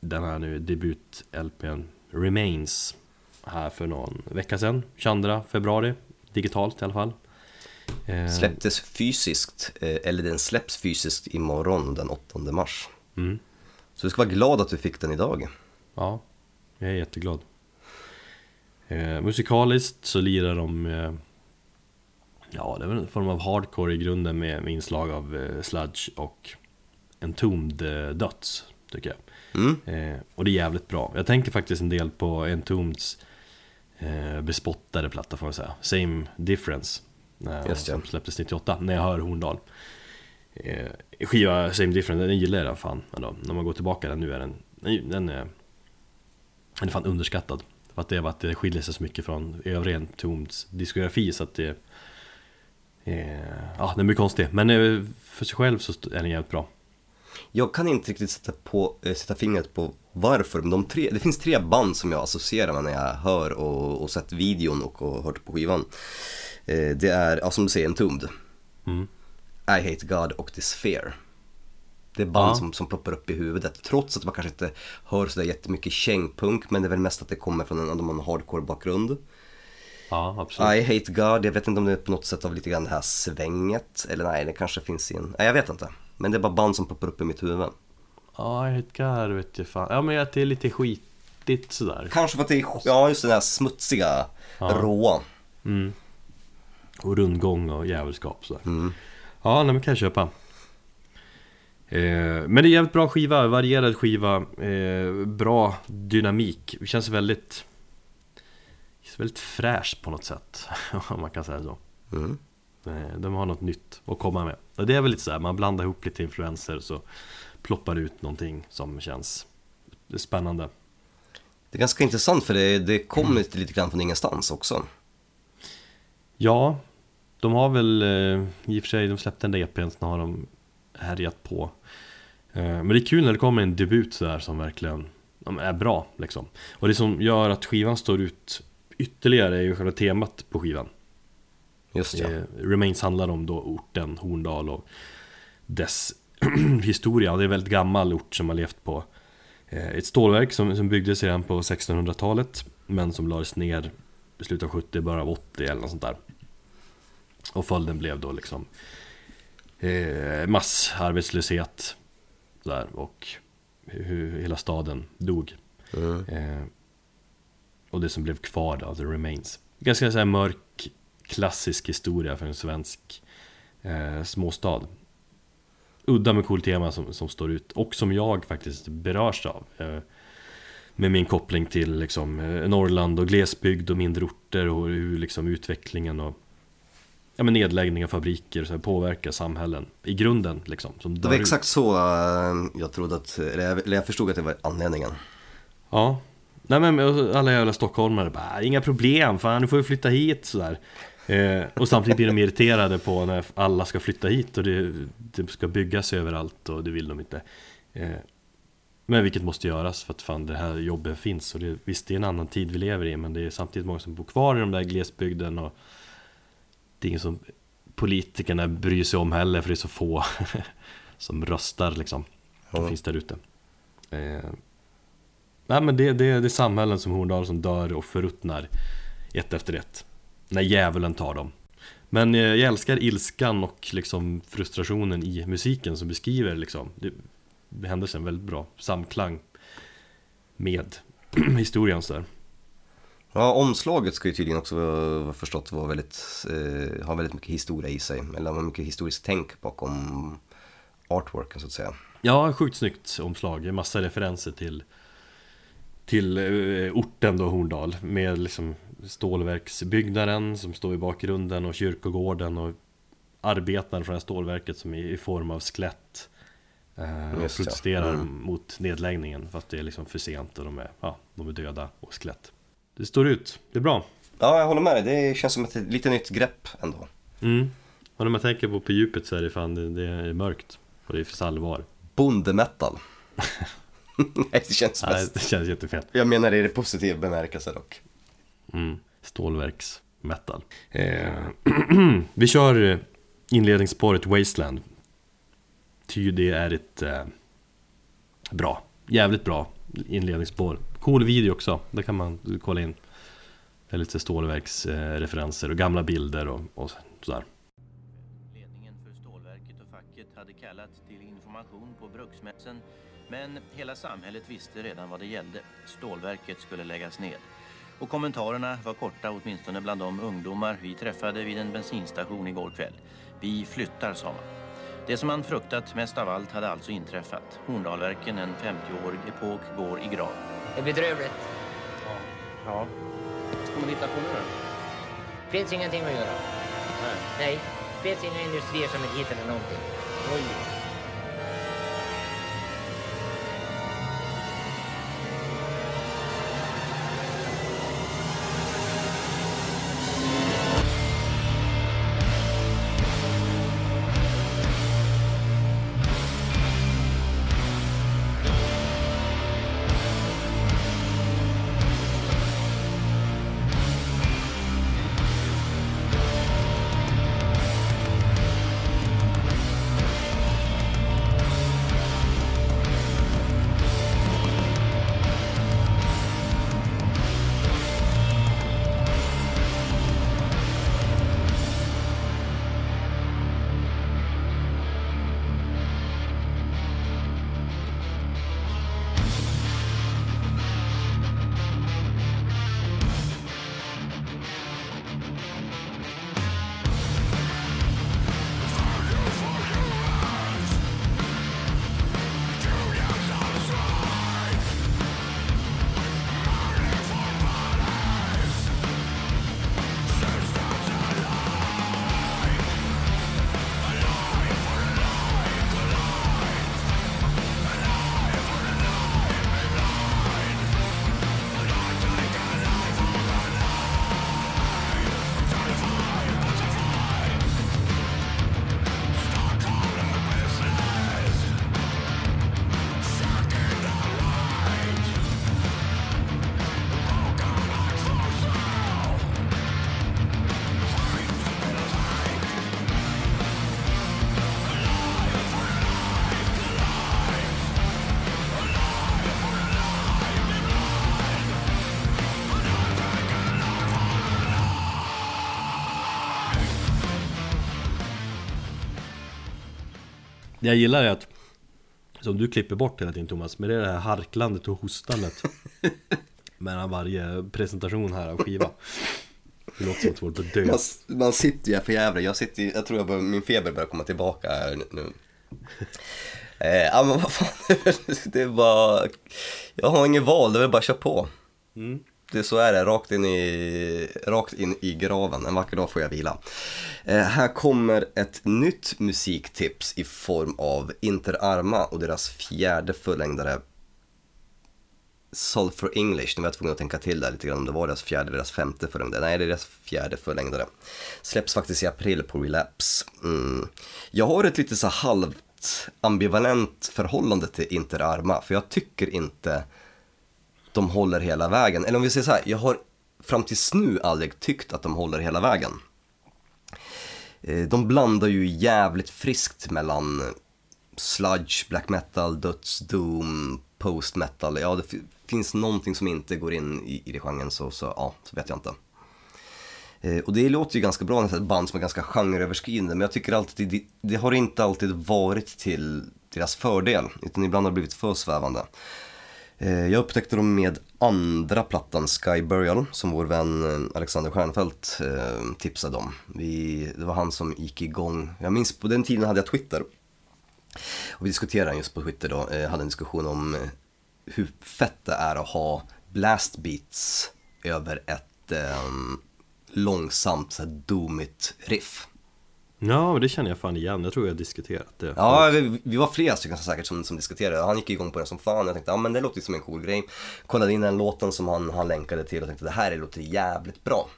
den här nu debut-LPn Remains här för någon vecka sedan. 22 februari. Digitalt i alla fall. Eh, Släpptes fysiskt, eh, eller den släpps fysiskt imorgon den 8 mars. Mm. Så du ska vara glad att du fick den idag. Ja, jag är jätteglad. Eh, musikaliskt så lirar de eh, Ja, det är väl en form av hardcore i grunden med, med inslag av eh, sludge och Entombed eh, döds, tycker jag. Mm. Eh, och det är jävligt bra. Jag tänker faktiskt en del på Entombeds eh, bespottade platta får man säga. Same difference. eh, Just. Som släpptes 98, när jag hör Horndal. Eh, skiva Same Different, den gillar jag fan ändå. När man går tillbaka den nu är den, den är, den är fan underskattad. För att det, att det skiljer sig så mycket från övrig Entombeds diskografi så att det eh, Ja, den blir konstig. Men eh, för sig själv så är den jävligt bra. Jag kan inte riktigt sätta, på, äh, sätta fingret på varför, men de tre, det finns tre band som jag associerar med när jag hör och, och sett videon och, och hört på skivan. Eh, det är, ja, som du säger, Entombed. Mm. I Hate God och Despair. Det är band Ja. som, som ploppar upp i huvudet, trots att man kanske inte hör sådär jättemycket kängpunk, men det är väl mest att det kommer från en, en hardcore bakgrund. Ja, absolut. I Hate God, jag vet inte om det är på något sätt av lite grann det här svänget, eller nej, det kanske finns i en, nej jag vet inte. Men det är bara band som poppar upp i mitt huvud. Ja, gar, vet jag fan. Ja, men att det är lite skitigt sådär. Kanske för att det är, ja just den här smutsiga, Ja. råa. Mm. Och rundgång och jävelskap sådär. Mm. Ja, nej, men kan jag köpa. Eh, men det är jävligt bra skiva, varierad skiva, eh, bra dynamik. Det känns väldigt... känns väldigt fräscht på något sätt, om man kan säga så. Mm. Eh, De har något nytt att komma med. Och det är väl lite så här, man blandar ihop lite influenser så ploppar ut någonting som känns spännande. Det är ganska intressant för det, det kommer lite, lite grann från ingenstans också. Ja, de har väl eh, i och för sig, de släppte den där EPn, sen har de härjat på. Eh, men det är kul när det kommer en debut sådär som verkligen är bra liksom. Och det som gör att skivan står ut ytterligare är ju själva temat på skivan. Just ja. Eh, Remains handlar om då orten Horndal och dess historia. Det är en väldigt gammal ort som har levt på eh, ett stålverk som, som byggdes redan på 1600-talet men som lades ner i slutet av 70, början av 80 eller något sånt där. Och följden blev då liksom eh, massarbetslöshet där och hur hela staden dog. Mm. Eh, och det som blev kvar då, The Remains. Ganska så här mörk, klassisk historia för en svensk eh, småstad. Udda med cool tema som, som står ut och som jag faktiskt berörs av. Eh, med min koppling till liksom, eh, Norrland och glesbygd och mindre orter och hur liksom, utvecklingen och ja, men nedläggning av fabriker så här, påverkar samhällen i grunden. Liksom, som Det var ut. exakt så eh, jag trodde att, eller jag, eller jag förstod att det var anledningen. Ja. Nej men alla jävla stockholmare bara, inga problem, fan du får ju flytta hit sådär. Eh, och samtidigt blir de irriterade på när alla ska flytta hit och det, det ska byggas överallt och det vill de inte. Eh, men vilket måste göras för att fan det här jobbet finns. Och det, visst det är en annan tid vi lever i men det är samtidigt många som bor kvar i de där glesbygden och det är ingen som politikerna bryr sig om heller för det är så få som röstar liksom. De Ja. finns där ute. Eh, nej men det, det, det är samhällen som Horndal som dör och förruttnar ett efter ett. När djävulen tar dem. Men eh, jag älskar ilskan och liksom frustrationen i musiken som beskriver liksom det, händelsen väldigt bra. Samklang med historien så där. Ja, omslaget ska ju tydligen också vara förstått vara väldigt, eh, ha väldigt mycket historia i sig. Eller ha mycket historiskt tänk bakom artworken så att säga. Ja, sjukt snyggt omslag. Massa referenser till till eh, orten då Horndal med liksom stålverksbyggnaden som står i bakgrunden och kyrkogården och arbetaren från det här stålverket som är i form av skelett eh, och protesterar Mm. mot nedläggningen fast det är liksom för sent och de är, ja, de är döda och skelett. Det står ut, det är bra. Ja, jag håller med dig. Det känns som ett lite nytt grepp ändå. Mm. Och när man tänker på på djupet så är det fan, det, det är mörkt och det är för allvar. Bondemetal. Nej, det känns Nej, bäst. det känns jättefel. Jag menar det i det positiva bemärkelse dock. Mm. Stålverksmetal. Eh, vi kör eh, inledningsspåret Wasteland. Ty det är ett eh, bra, jävligt bra inledningsspår. Cool video också, det kan man kolla in. Det är lite stålverksreferenser och gamla bilder och, och sådär. Ledningen för stålverket och facket hade kallat till information på bruksmässan men hela samhället visste redan vad det gällde. Stålverket skulle läggas ned. Och kommentarerna var korta åtminstone bland de ungdomar vi träffade vid en bensinstation igår kväll. Vi flyttar, sa man. Det som man fruktat mest av allt hade alltså inträffat. Horndalverken, en 50-årig epok, går i grav. Det är bedrövligt. Ja. Ska man hitta på nu då? Finns ingenting att göra. Nej, det finns inga industrier som är hit eller någonting. Oj. Jag gillar är att Som du klipper bort hela tiden Thomas Men det är det här harklandet och hostandet Mellan varje presentation här av skiva Det låter som att vår på dö Man, man sitter ju här för jävla. Jag sitter jag tror jag bör, min feber börjar komma tillbaka här nu. Eh, ja men vad fan, det är bara, jag har inget val, det är väl bara att köra på. Det så är det, rakt in, i, rakt in i graven. En vacker dag får jag vila. Eh, här kommer ett nytt musiktips i form av Inter Arma och deras fjärde fullängdare for English, nu var jag tvungen att tänka till där lite grann om det var deras fjärde eller deras femte fullängdare. Nej, det är deras fjärde fullängdare. Släpps faktiskt i april på Relapse. Mm. Jag har ett lite så halvt ambivalent förhållande till Inter Arma, för jag tycker inte de håller hela vägen. Eller om vi säger så här, jag har fram tills nu aldrig tyckt att de håller hela vägen. Eh, de blandar ju jävligt friskt mellan sludge, black metal, döds, doom, post metal. Ja, det finns någonting som inte går in i, i det genren så, så ja, så vet jag inte. Eh, och det låter ju ganska bra, ett band som är ganska genreöverskridande, men jag tycker alltid det, det har inte alltid varit till deras fördel, utan ibland har det blivit för svävande. Eh, Jag upptäckte dem med andra plattan Sky Burial som vår vän eh, Alexander Stjernfeldt eh, tipsade om. Vi, det var han som gick igång, jag minns på den tiden hade jag Twitter. Och vi diskuterade just på Twitter då, eh, hade en diskussion om eh, hur fett det är att ha blast beats över ett eh, långsamt, så här doomigt riff. Ja, det känner jag fan igen. Jag tror jag har diskuterat det. Ja, vi, vi var flera stycken säkert som, som diskuterade. Han gick igång på den som fan. Jag tänkte, ja men det låter ju som en cool grej. Kollade in den låten som han, han länkade till och tänkte, det här låter jävligt bra.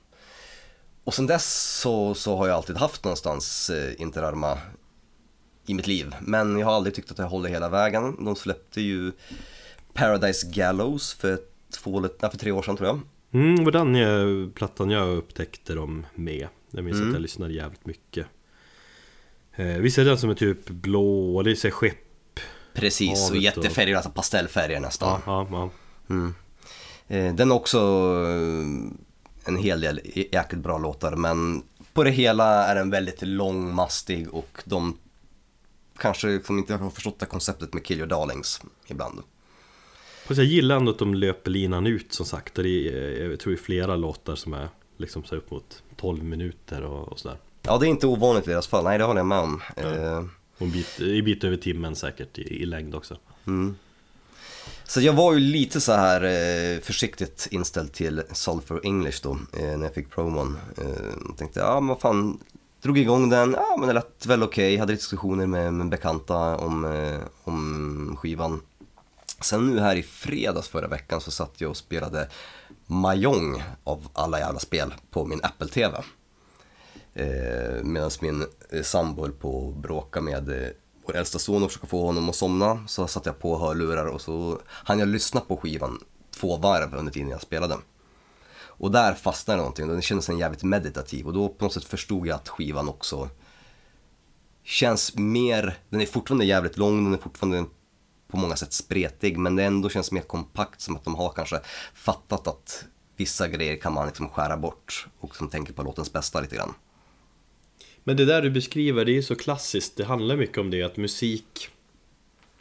Och sen dess så, så har jag alltid haft någonstans eh, Interarma i mitt liv. Men jag har aldrig tyckt att jag håller hela vägen. De släppte ju Paradise Gallows för, två, nej, för tre år sedan tror jag. Mm, det var den jag, plattan jag upptäckte dem med. Jag minns Mm. att jag lyssnade jävligt mycket. Eh, visst är den som är typ blå, och det är så skepp. Precis, och jättefärger, alltså pastellfärger nästan. Ja, ja, ja. Eh, Den har också eh, en hel del jäkligt bra låtar men på det hela är den väldigt långmastig och de kanske liksom inte har förstått det konceptet med Kill Your Darlings ibland. Jag gillar ändå att de löper linan ut som sagt. Och det är, jag tror det är flera låtar som är liksom så upp mot 12 minuter och, och sådär. Ja, det är inte ovanligt i deras fall, nej det håller jag med om. Eh, Och en bit, en bit över timmen säkert i, i längd också. Så jag var ju lite så här eh, försiktigt inställd till Sulfur English då, eh, när jag fick promon. Eh, tänkte, ja men vad fan, drog igång den, ja men det lät väl okej, hade lite diskussioner med, med bekanta om, eh, om skivan. Sen nu här i fredags förra veckan så satt jag och spelade Mahjong av alla jävla spel på min Apple TV. Eh, Medan min eh, sambo höll på att bråka med eh, vår äldsta son och försöka få honom att somna så satte jag på hörlurar och så hann jag lyssna på skivan två varv under tiden jag spelade. Och där fastnade någonting, den kändes en jävligt meditativ och då på något sätt förstod jag att skivan också känns mer, den är fortfarande jävligt lång, den är fortfarande på många sätt spretig men det ändå känns mer kompakt som att de har kanske fattat att vissa grejer kan man liksom skära bort och som tänker på låtens bästa lite grann. Men det där du beskriver, det är så klassiskt. Det handlar mycket om det, att musik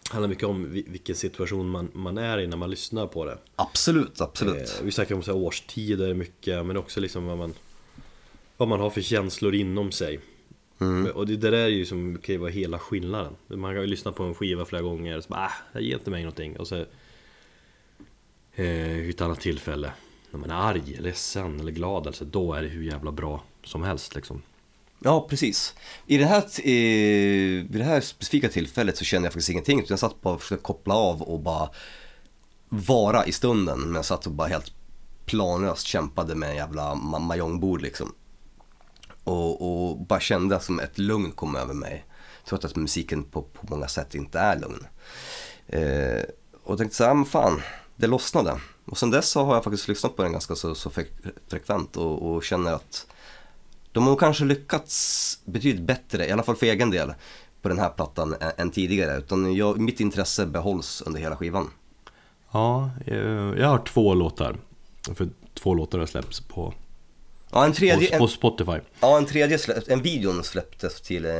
handlar mycket om vi- vilken situation man, man är i när man lyssnar på det. Absolut, absolut. Eh, vi snackar om så här årstider mycket, men också liksom vad man, vad man har för känslor inom sig. Och det, det där är ju som kan ju vara hela skillnaden. Man kan ju lyssna på en skiva flera gånger och så bara, ah, det ger inte mig någonting. Och så eh, vid ett annat tillfälle, när man är arg, ledsen eller glad, alltså, då är det hur jävla bra som helst liksom. Ja, precis. I det, här, i, vid det här specifika tillfället så kände jag faktiskt ingenting. utan Jag satt bara och försökte koppla av och bara vara i stunden. Men jag satt och bara helt planlöst kämpade med en jävla majongbord liksom. Och, och bara kände som ett lugn kom över mig. Trots att musiken på, på många sätt inte är lugn. Eh, och tänkte så här, men fan, det lossnade. Och sen dess så har jag faktiskt lyssnat på den ganska så, så frekvent och, och känner att de har kanske lyckats betydligt bättre, i alla fall för egen del, på den här plattan än, tidigare. Utan jag, mitt intresse behålls under hela skivan. Ja, eh, jag har två låtar. För två låtar har släppts på, Ja, en på, tredje, på en, Spotify. ja, en, tredje släpp, en videon släpptes till, eh,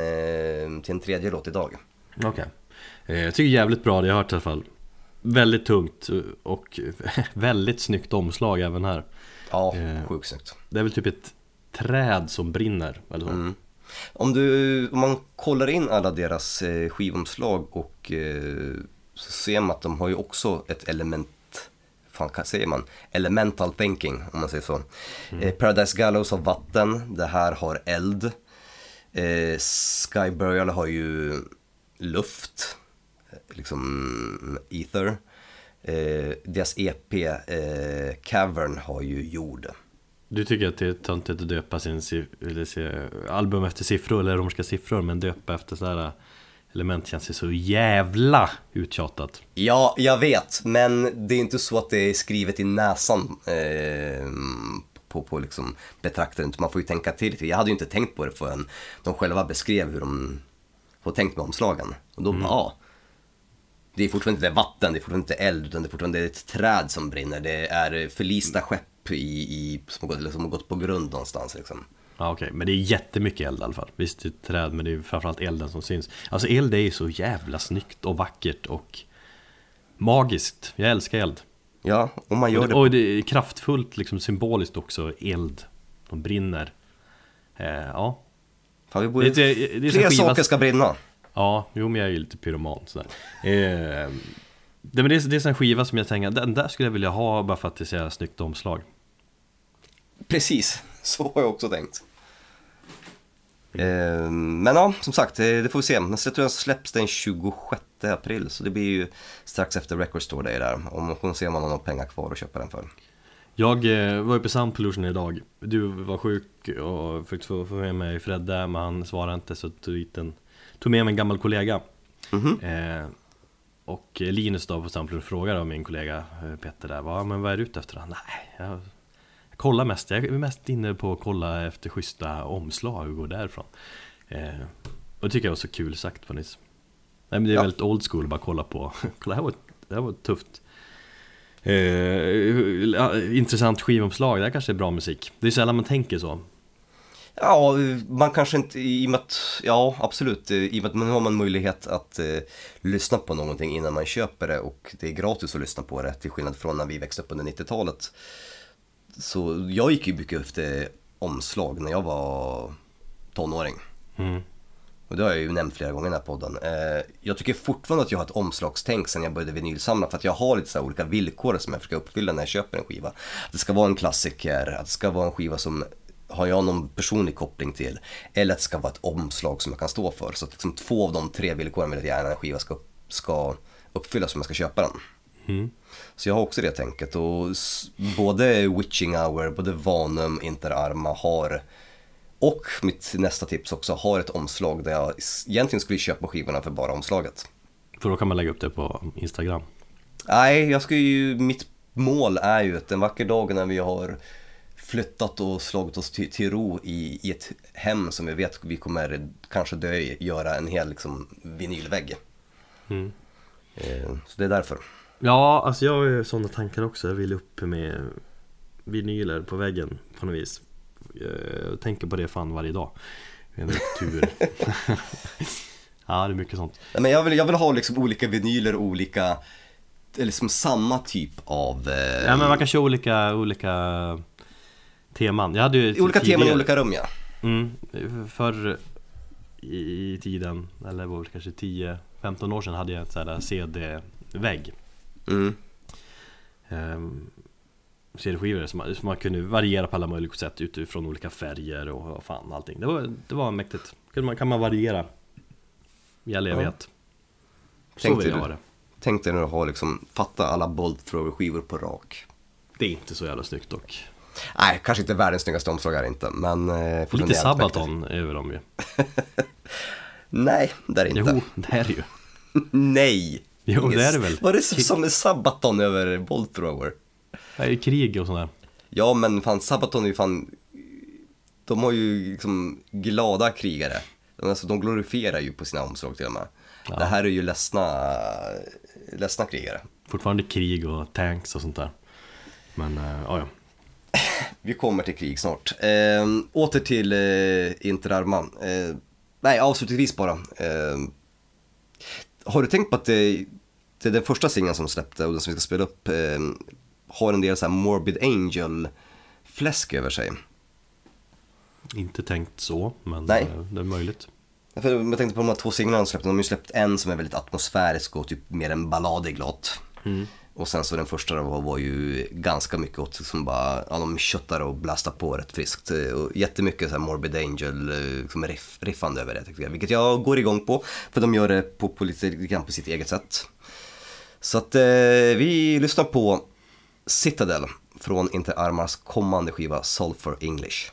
till en tredje låt idag. Okej. Eh, Jag tycker jävligt bra, det jag har hört i alla fall. Väldigt tungt och väldigt snyggt omslag även här. Ja, sjukt snyggt. Det är väl typ ett träd som brinner, eller så. Mm. Om, du, om man kollar in alla deras eh, skivomslag och eh, så ser man att de har ju också ett element, fan säger man, elemental thinking om man säger så. Eh, Paradise Gallows har vatten, det här har eld. Eh, Sky Burial har ju luft, eh, liksom ether. Eh, deras EP eh, Cavern har ju jord. Du tycker att det är töntigt att döpa sin album efter siffror eller romerska siffror men döpa efter sådär element känns ju så jävla uttjatat. Ja, jag vet, men det är inte så att det är skrivet i näsan eh, på, på liksom betraktaren. Man får ju tänka till. Jag hade ju inte tänkt på det förrän de själva beskrev hur de har tänkt med omslagen. Och då bara, ja. Det är fortfarande inte vatten, det är fortfarande inte eld, utan det är fortfarande ett träd som brinner. Det är förlista skepp i, i, som, gått, som har gått på grund någonstans liksom. Ja okej, men det är jättemycket eld i alla fall. Visst, det är träd men det är framförallt elden som syns. Alltså eld är ju så jävla snyggt och vackert och magiskt. Jag älskar eld. Ja, och man gör Och det det, och det är kraftfullt, liksom symboliskt också, eld. De brinner. Eh, ja. Fan, vi borde, Det är- det är fler skiva- saker ska brinna. Ja, jo men jag är ju lite pyroman sådär. Eh, det, men det, är, det är en skiva som jag tänker, den där skulle jag vilja ha bara för att det är så jävla snyggt omslag. Precis, så har jag också tänkt. Eh, men ja, som sagt, eh, det får vi se. Men jag tror den släpps den 26 april, så det blir ju strax efter Record Store Day där. Och man får se om man har några pengar kvar att köpa den för. Jag eh, var ju på Sound Pollution idag. Du var sjuk och fick få med mig Fredde, men han svarade inte så tog, en, tog med mig en gammal kollega. Mhm. Eh, och Linus då på Sound Pollution frågade av min kollega Petter där, vad, men vad är du ute efter? Nej, jag, kollar mest, jag är mest inne på att kolla efter schyssta omslag och därifrån. Eh, och det tycker jag var så kul sagt på nyss. Nej men det är Ja. väldigt old school att bara kolla på, kolla det här var, det här var tufft. Eh, intressant skivomslag, det här kanske är bra musik. Det är sällan man tänker så. Ja, man kanske inte, i och med att, ja absolut, i och med att nu har man möjlighet att eh, lyssna på någonting innan man köper det och det är gratis att lyssna på det till skillnad från när vi växte upp under 90-talet. Så jag gick ju mycket efter omslag när jag var tonåring. Mm. Och det har jag ju nämnt flera gånger i den här podden. Eh, jag tycker fortfarande att jag har ett omslagstänk sen jag började vinylsamla för att jag har lite så olika villkor som jag försöker uppfylla när jag köper en skiva. Att det ska vara en klassiker, att det ska vara en skiva som har jag någon personlig koppling till. Eller att det ska vara ett omslag som jag kan stå för. Så att liksom två av de tre villkoren vill jag gärna att en skiva ska, ska uppfyllas om jag ska köpa den. Så jag har också det tänket och både Witching Hour, både Vanum, Inter Arma har och mitt nästa tips också har ett omslag där jag egentligen skulle köpa skivorna för bara omslaget. För då kan man lägga upp det på Instagram. Nej, jag ska ju, mitt mål är ju att en vacker dag när vi har flyttat och slagit oss till, till ro i, i ett hem som vi vet vi kommer kanske dö i, göra en hel liksom, vinylvägg. Mm. Eh, så det är därför. Ja, alltså jag har ju sådana tankar också. Jag vill upp med vinyler på väggen på något vis. Jag tänker på det fan varje dag. Det är en tur. ja, det är mycket sånt. Men jag, vill, jag vill ha liksom olika vinyler och olika, eller liksom samma typ av... Eh, Ja, men man kan köra olika, olika teman. Jag hade ju olika teman i tidigare- olika rum ja. Mm, förr i i tiden, eller var det kanske 10-15 år sedan hade jag sådär CD-vägg Mm. ehm, CD-skivor som, som man kunde variera på alla möjliga sätt utifrån olika färger och fan allting Det var, det var mäktigt, kan man, kan man variera i all evighet Så Tänkte vill jag ha det Tänk dig när du har liksom, fatta alla Bolt Thrower-skivor på rak. Det är inte så jävla snyggt dock Nej, kanske inte världens snyggaste omslag är inte, men... Eh, Lite. Sabaton över dem ju Nej, det är inte. Jo, det är det ju Nej! Jo, det är det väl. Vad är det som- som är Sabaton över Bolt Thrower? Det är ju krig och sådär Ja, men fan Sabaton är ju fan... De har ju liksom glada krigare. Alltså, de glorifierar ju på sina omslag till och med. Ja. Det här är ju ledsna, ledsna krigare. Fortfarande krig och tanks och sånt där Men, äh, ja Vi kommer till krig snart. Eh, åter till eh, Inter Arma. Eh, nej, avslutningsvis bara. Eh, har du tänkt på att det, det är den första singeln som släppte och den som vi ska spela upp eh, har en del så här Morbid Angel-fläsk över sig? Inte tänkt så, men Nej. eh, det är möjligt. Jag tänkte på de här två singlarna de släppte, de har ju släppt en som är väldigt atmosfärisk och typ mer en balladig låt. Och sen så den första då var, var ju ganska mycket åt som bara, ja de köttar och blastar på rätt friskt. Och jättemycket så här Morbid Angel, liksom riff, riffande över det tycker jag. Vilket jag går igång på, för de gör det på, på lite grann på sitt eget sätt. Så att eh, vi lyssnar på Citadel från Inter Armas kommande skiva Sulfur English.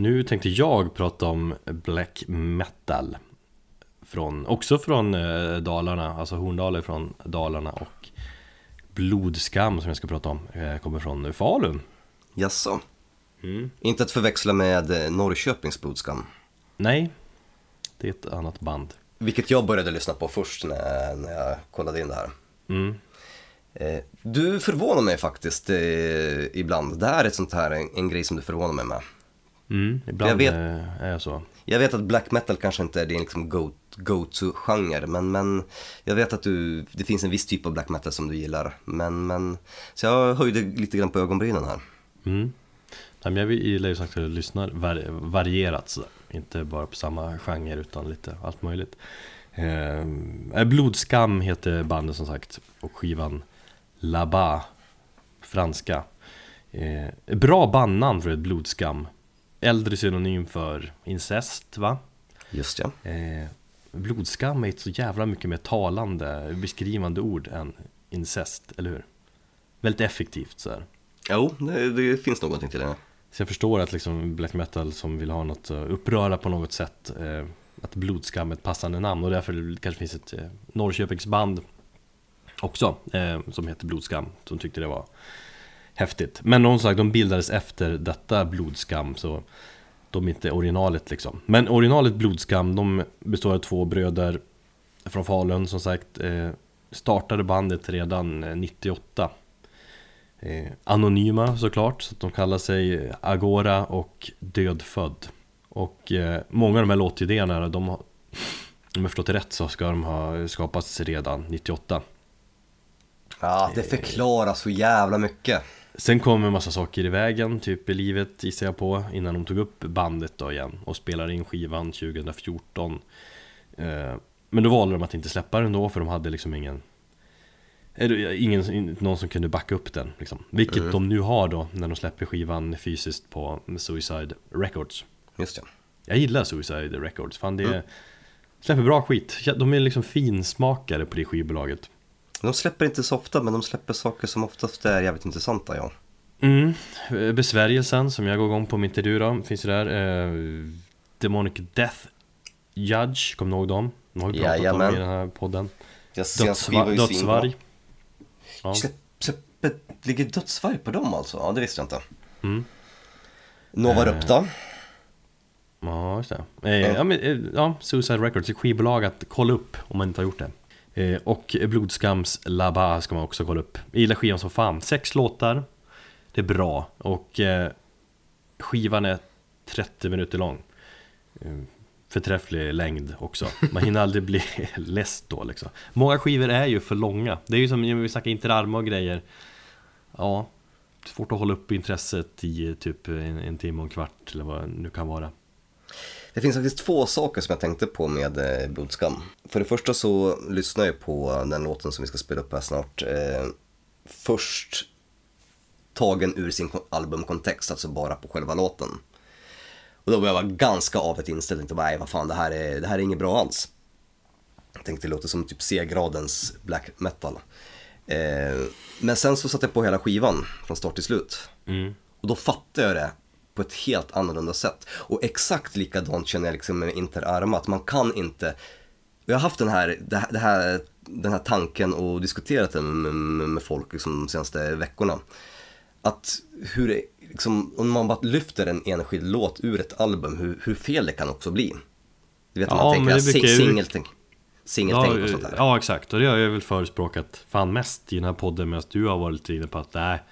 Nu tänkte jag prata om black metal från, Också från eh, Dalarna, alltså Horndal är från Dalarna och Blodskam som jag ska prata om eh, kommer från Falun Jaså? Inte att förväxla med eh, Norrköpings blodskam. Nej, Det är ett annat band. Vilket jag började lyssna på först när, när jag kollade in det här. Mm. Du förvånar mig faktiskt ibland. Det här är ett sånt här, en, en grej som du förvånar mig med. Mm, ibland Jag vet- eh, är jag så. Jag vet att black metal kanske inte är din liksom go- go-to-genre, men, men jag vet att du, det finns en viss typ av black metal som du gillar. Men, men, så jag höjde lite grann på ögonbrynen här. Mm. Nej, men jag gillar ju sagt att jag lyssnar var, varierat sådär. Inte bara på samma genre utan lite allt möjligt. Eh, Blodskam heter bandet som sagt och skivan Là-Bas, franska. Eh, bra bandnamn för ett blodskam. Äldre synonym för incest va? Just ja. Eh, blodskam är ett så jävla mycket mer talande, beskrivande ord än incest, eller hur? Väldigt effektivt så här. Jo, det, det finns någonting till det. Så jag förstår att liksom black metal som vill ha något uppröra på något sätt eh, Att blodskam är ett passande namn och därför det kanske finns ett eh, Norrköpingsband Också eh, som heter Blodskam Som tyckte det var häftigt Men de sagt, de bildades efter detta blodskam så De är inte originalet liksom Men originalet blodskam, de består av två bröder Från Falun som sagt eh, Startade bandet redan eh, 98 Eh, anonyma såklart, så de kallar sig Agora och Dödfödd. Och eh, många av de här låtidéerna, de har, om jag förstått det rätt så ska de ha skapats redan 98. Ja, det förklarar så jävla mycket. Sen kom en massa saker i vägen, typ i livet gissar jag på, innan de tog upp bandet då igen och spelade in skivan 2014. Eh, men då valde de att inte släppa den då för de hade liksom ingen eller, Ingen, någon som kunde backa upp den liksom. Vilket de nu har då när de släpper skivan fysiskt på Suicide Records. Just det. Jag gillar Suicide Records, fan det släpper bra skit. De är liksom finsmakare på det skivbolaget De släpper inte så ofta, men de släpper saker som oftast är jävligt intressanta, ja. Mm, Besvärjelsen som jag går igång på min intervju då, finns ju där eh, Demonic Death Judge, kommer ni ihåg dem? De har vi pratat Jajamän. om i den här podden Jag Dödsva- Dödsvarg ja. Släpp, släppet, ligger dödsvarg på dem alltså? Ja, det visste jag inte. Mm. Nova Eh. Rupta. ja, just det eh, ja. men, eh, ja, Suicide Records, skivbolag att kolla upp om man inte har gjort det Eh, och Blodskams Laba ska man också kolla upp. Jag gillar skivan som fan, sex låtar. Det är bra. Och eh, Skivan är 30 minuter lång. Eh, förträfflig längd också. Man hinner aldrig bli less då liksom. Många skivor är ju för långa. Det är ju som när vi snackar interarma och grejer. Ja Svårt att hålla upp intresset i typ en, en timme och en kvart eller vad det nu kan vara. Det finns faktiskt två saker som jag tänkte på med eh, Blodskam. För det första så lyssnar jag på den låten som vi ska spela upp här snart. Eh, först tagen ur sin ko- albumkontext, alltså bara på själva låten. Och då var jag ganska avet inställd, tänkte nej vad fan det här är, det här är inget bra alls. Jag tänkte det låter som typ C-gradens black metal. Eh, men sen så satte jag på hela skivan från start till slut. mm. Och då fattar jag det på ett helt annorlunda sätt. Och exakt likadant känner jag liksom med Inter Arma, att man kan inte... Jag har haft den här, det här, det den här tanken och diskuterat den med, med, folk liksom de senaste veckorna. Att hur det, liksom, om man bara lyfter en enskild låt ur ett album, hur, hur fel det kan också bli. Du vet Ja, man tänker, det att brukar singeltänk, singeltänk Ja, och sånt där. ja exakt, och det har jag väl förespråkat fan mest i den här podden medan du har varit lite inne på att nej,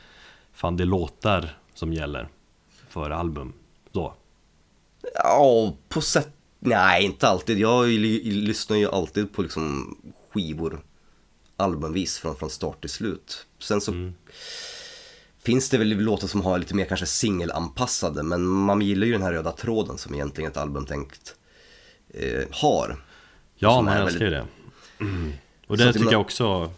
fan det är låtar som gäller för album. Då. Ja, på sätt... Nej, inte alltid. Jag ly- lyssnar ju alltid på liksom skivor albumvis från, från start till slut. Sen så finns det väl låtar som har lite mer kanske singelanpassade, men man gillar ju den här röda tråden som egentligen ett album tänkt eh, har. Ja, man älskar ju det. Mm. Och det tycker man- jag också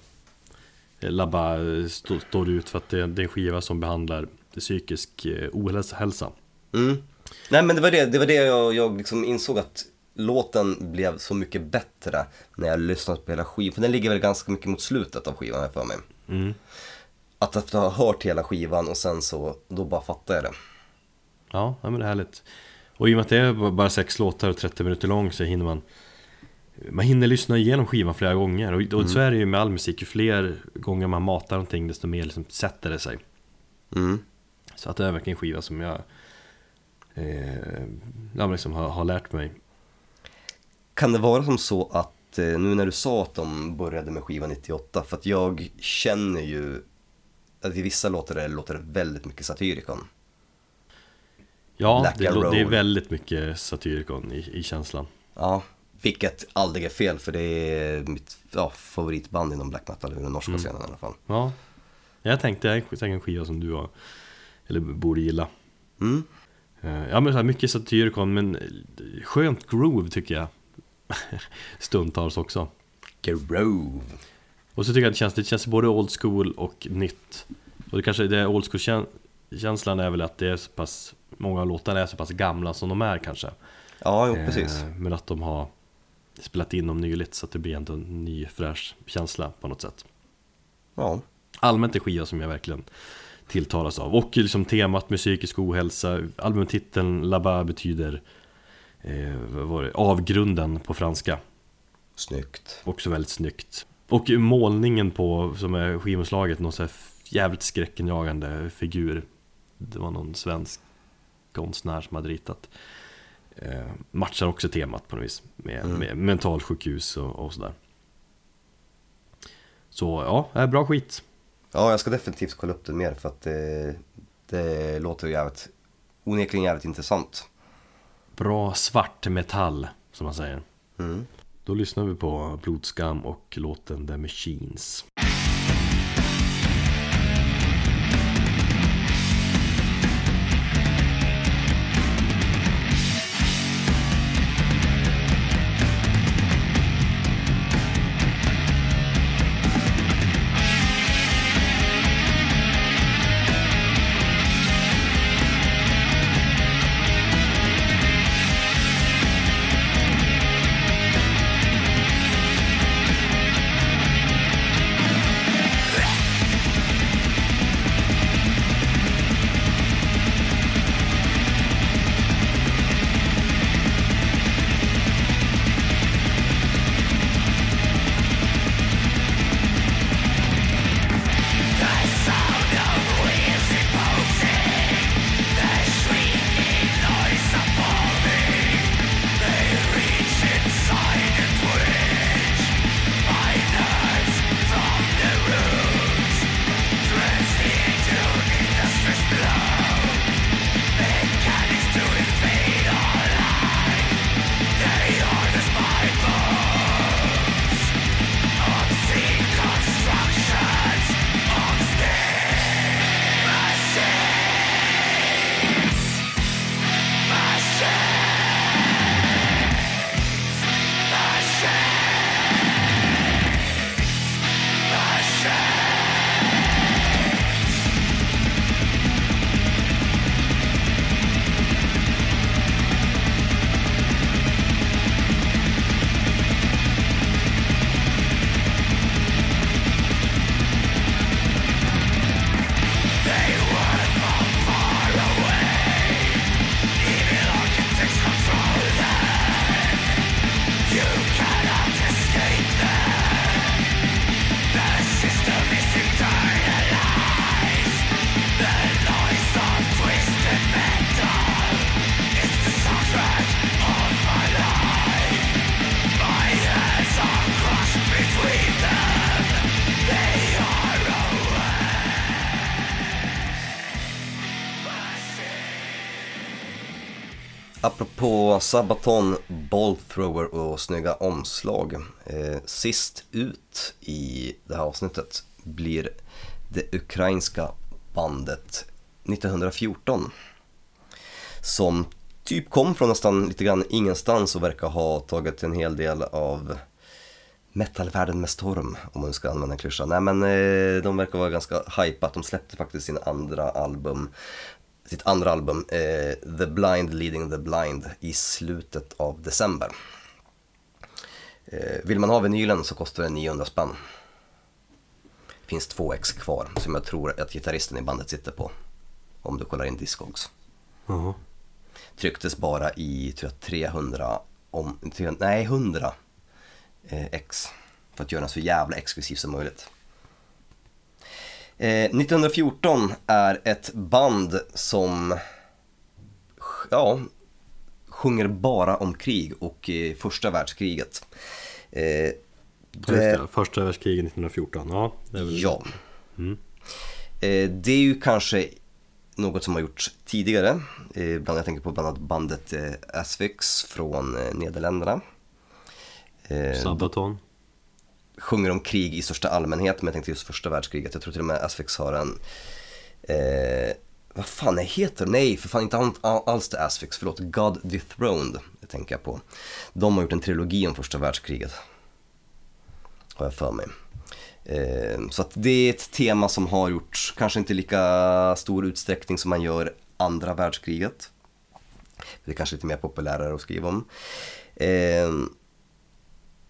eh, Labba eh, stå, står ut för att det är en skiva som behandlar psykisk eh, ohälsa. Mm. Nej men det var det, det, var det jag, jag liksom insåg att låten blev så mycket bättre när jag lyssnade på hela skivan. För den ligger väl ganska mycket mot slutet av skivan här för mig. Mm. Att efter att ha hört hela skivan och sen så, då bara fattar jag det. Ja, men det är härligt. Och i och med att det är bara sex låtar och 30 minuter lång så hinner man Man hinner lyssna igenom skivan flera gånger och, och så är det ju med all musik, ju fler gånger man matar någonting desto mer liksom sätter det sig Mm. Så att det är verkligen en skiva som jag eh, liksom har, har lärt mig kan det vara som så att eh, nu när du sa att de började med skiva 98, för att jag känner ju att i vissa låtar där låter det väldigt mycket Satyricon. Ja, det, det är väldigt mycket Satyricon i, i känslan. Ja, vilket aldrig är fel för det är mitt ja, favoritband inom black metal den norska scenen i alla fall. Ja, jag tänkte, jag tänkte en skiva som du har, eller borde gilla. Mm. Eh, Ja men så här, mycket Satyricon, men skönt groove tycker jag. Stundtals också. Grove. Och så tycker jag att det känns, det känns både old school och nytt. Och det kanske, det old school kän- känslan är väl att det är så pass, många av låtarna är så pass gamla som de är kanske. Ja, jo, precis. Eh, Men att de har spelat in dem nyligt så att det blir ändå en ny fräsch känsla på något sätt. Ja. Allmänt en skiva som jag verkligen tilltalas av. Och liksom temat psykisk ohälsa, albumtiteln Là-bas betyder eh, vad var det? avgrunden på franska. Snyggt. Också väldigt snyggt. Och målningen på, som är skivomslaget, någon så här jävligt skräckenjagande figur. Det var någon svensk konstnär som hade ritat. Eh, matchar också temat på något vis. Med, Mm. med mentalsjukhus och, och sådär. Så ja, bra skit. Ja, jag ska definitivt kolla upp det mer för att det, det låter jävligt, onekligen jävligt intressant. Bra svart metall, som man säger. Mm. Då lyssnar vi på Blodskam och låten The Machines. Apropå Sabaton, Ballthrower och snygga omslag. Eh, sist ut i det här avsnittet blir det ukrainska bandet 1914. Som typ kom från nästan lite grann ingenstans och verkar ha tagit en hel del av metalvärlden med storm, om man ska använda en klyscha. Nej men eh, de verkar vara ganska hypat, de släppte faktiskt sin andra album, sitt andra album, eh, The Blind Leading the Blind, i slutet av december. Eh, vill man ha vinylen så kostar den 900 spänn. Finns två ex kvar som jag tror att gitarristen i bandet sitter på. Om du kollar in Discogs. Jaha. Trycktes bara i tror jag, 300, om, 300 nej 100 eh, ex. För att göra den så jävla exklusiv som möjligt. Eh, 1914 är ett band som ja, sjunger bara om krig och eh, första världskriget. Eh, det. Första världskriget 1914, ja. Det är väl... Ja. Eh, det är ju kanske något som har gjorts tidigare. Eh, bland, jag tänker på bland annat bandet eh, Asphyx från eh, Nederländerna. Eh, Sabaton sjunger om krig i största allmänhet, men jag tänkte just första världskriget. Jag tror till och med Asphyx har en... Eh, vad fan jag heter Nej, för fan inte alls det Asphyx, förlåt. God Dethroned, det tänker jag på. De har gjort en trilogi om första världskriget. Har jag för mig. Eh, så att det är ett tema som har gjorts, kanske inte i lika stor utsträckning som man gör andra världskriget. Det är kanske lite mer populärare att skriva om. Eh,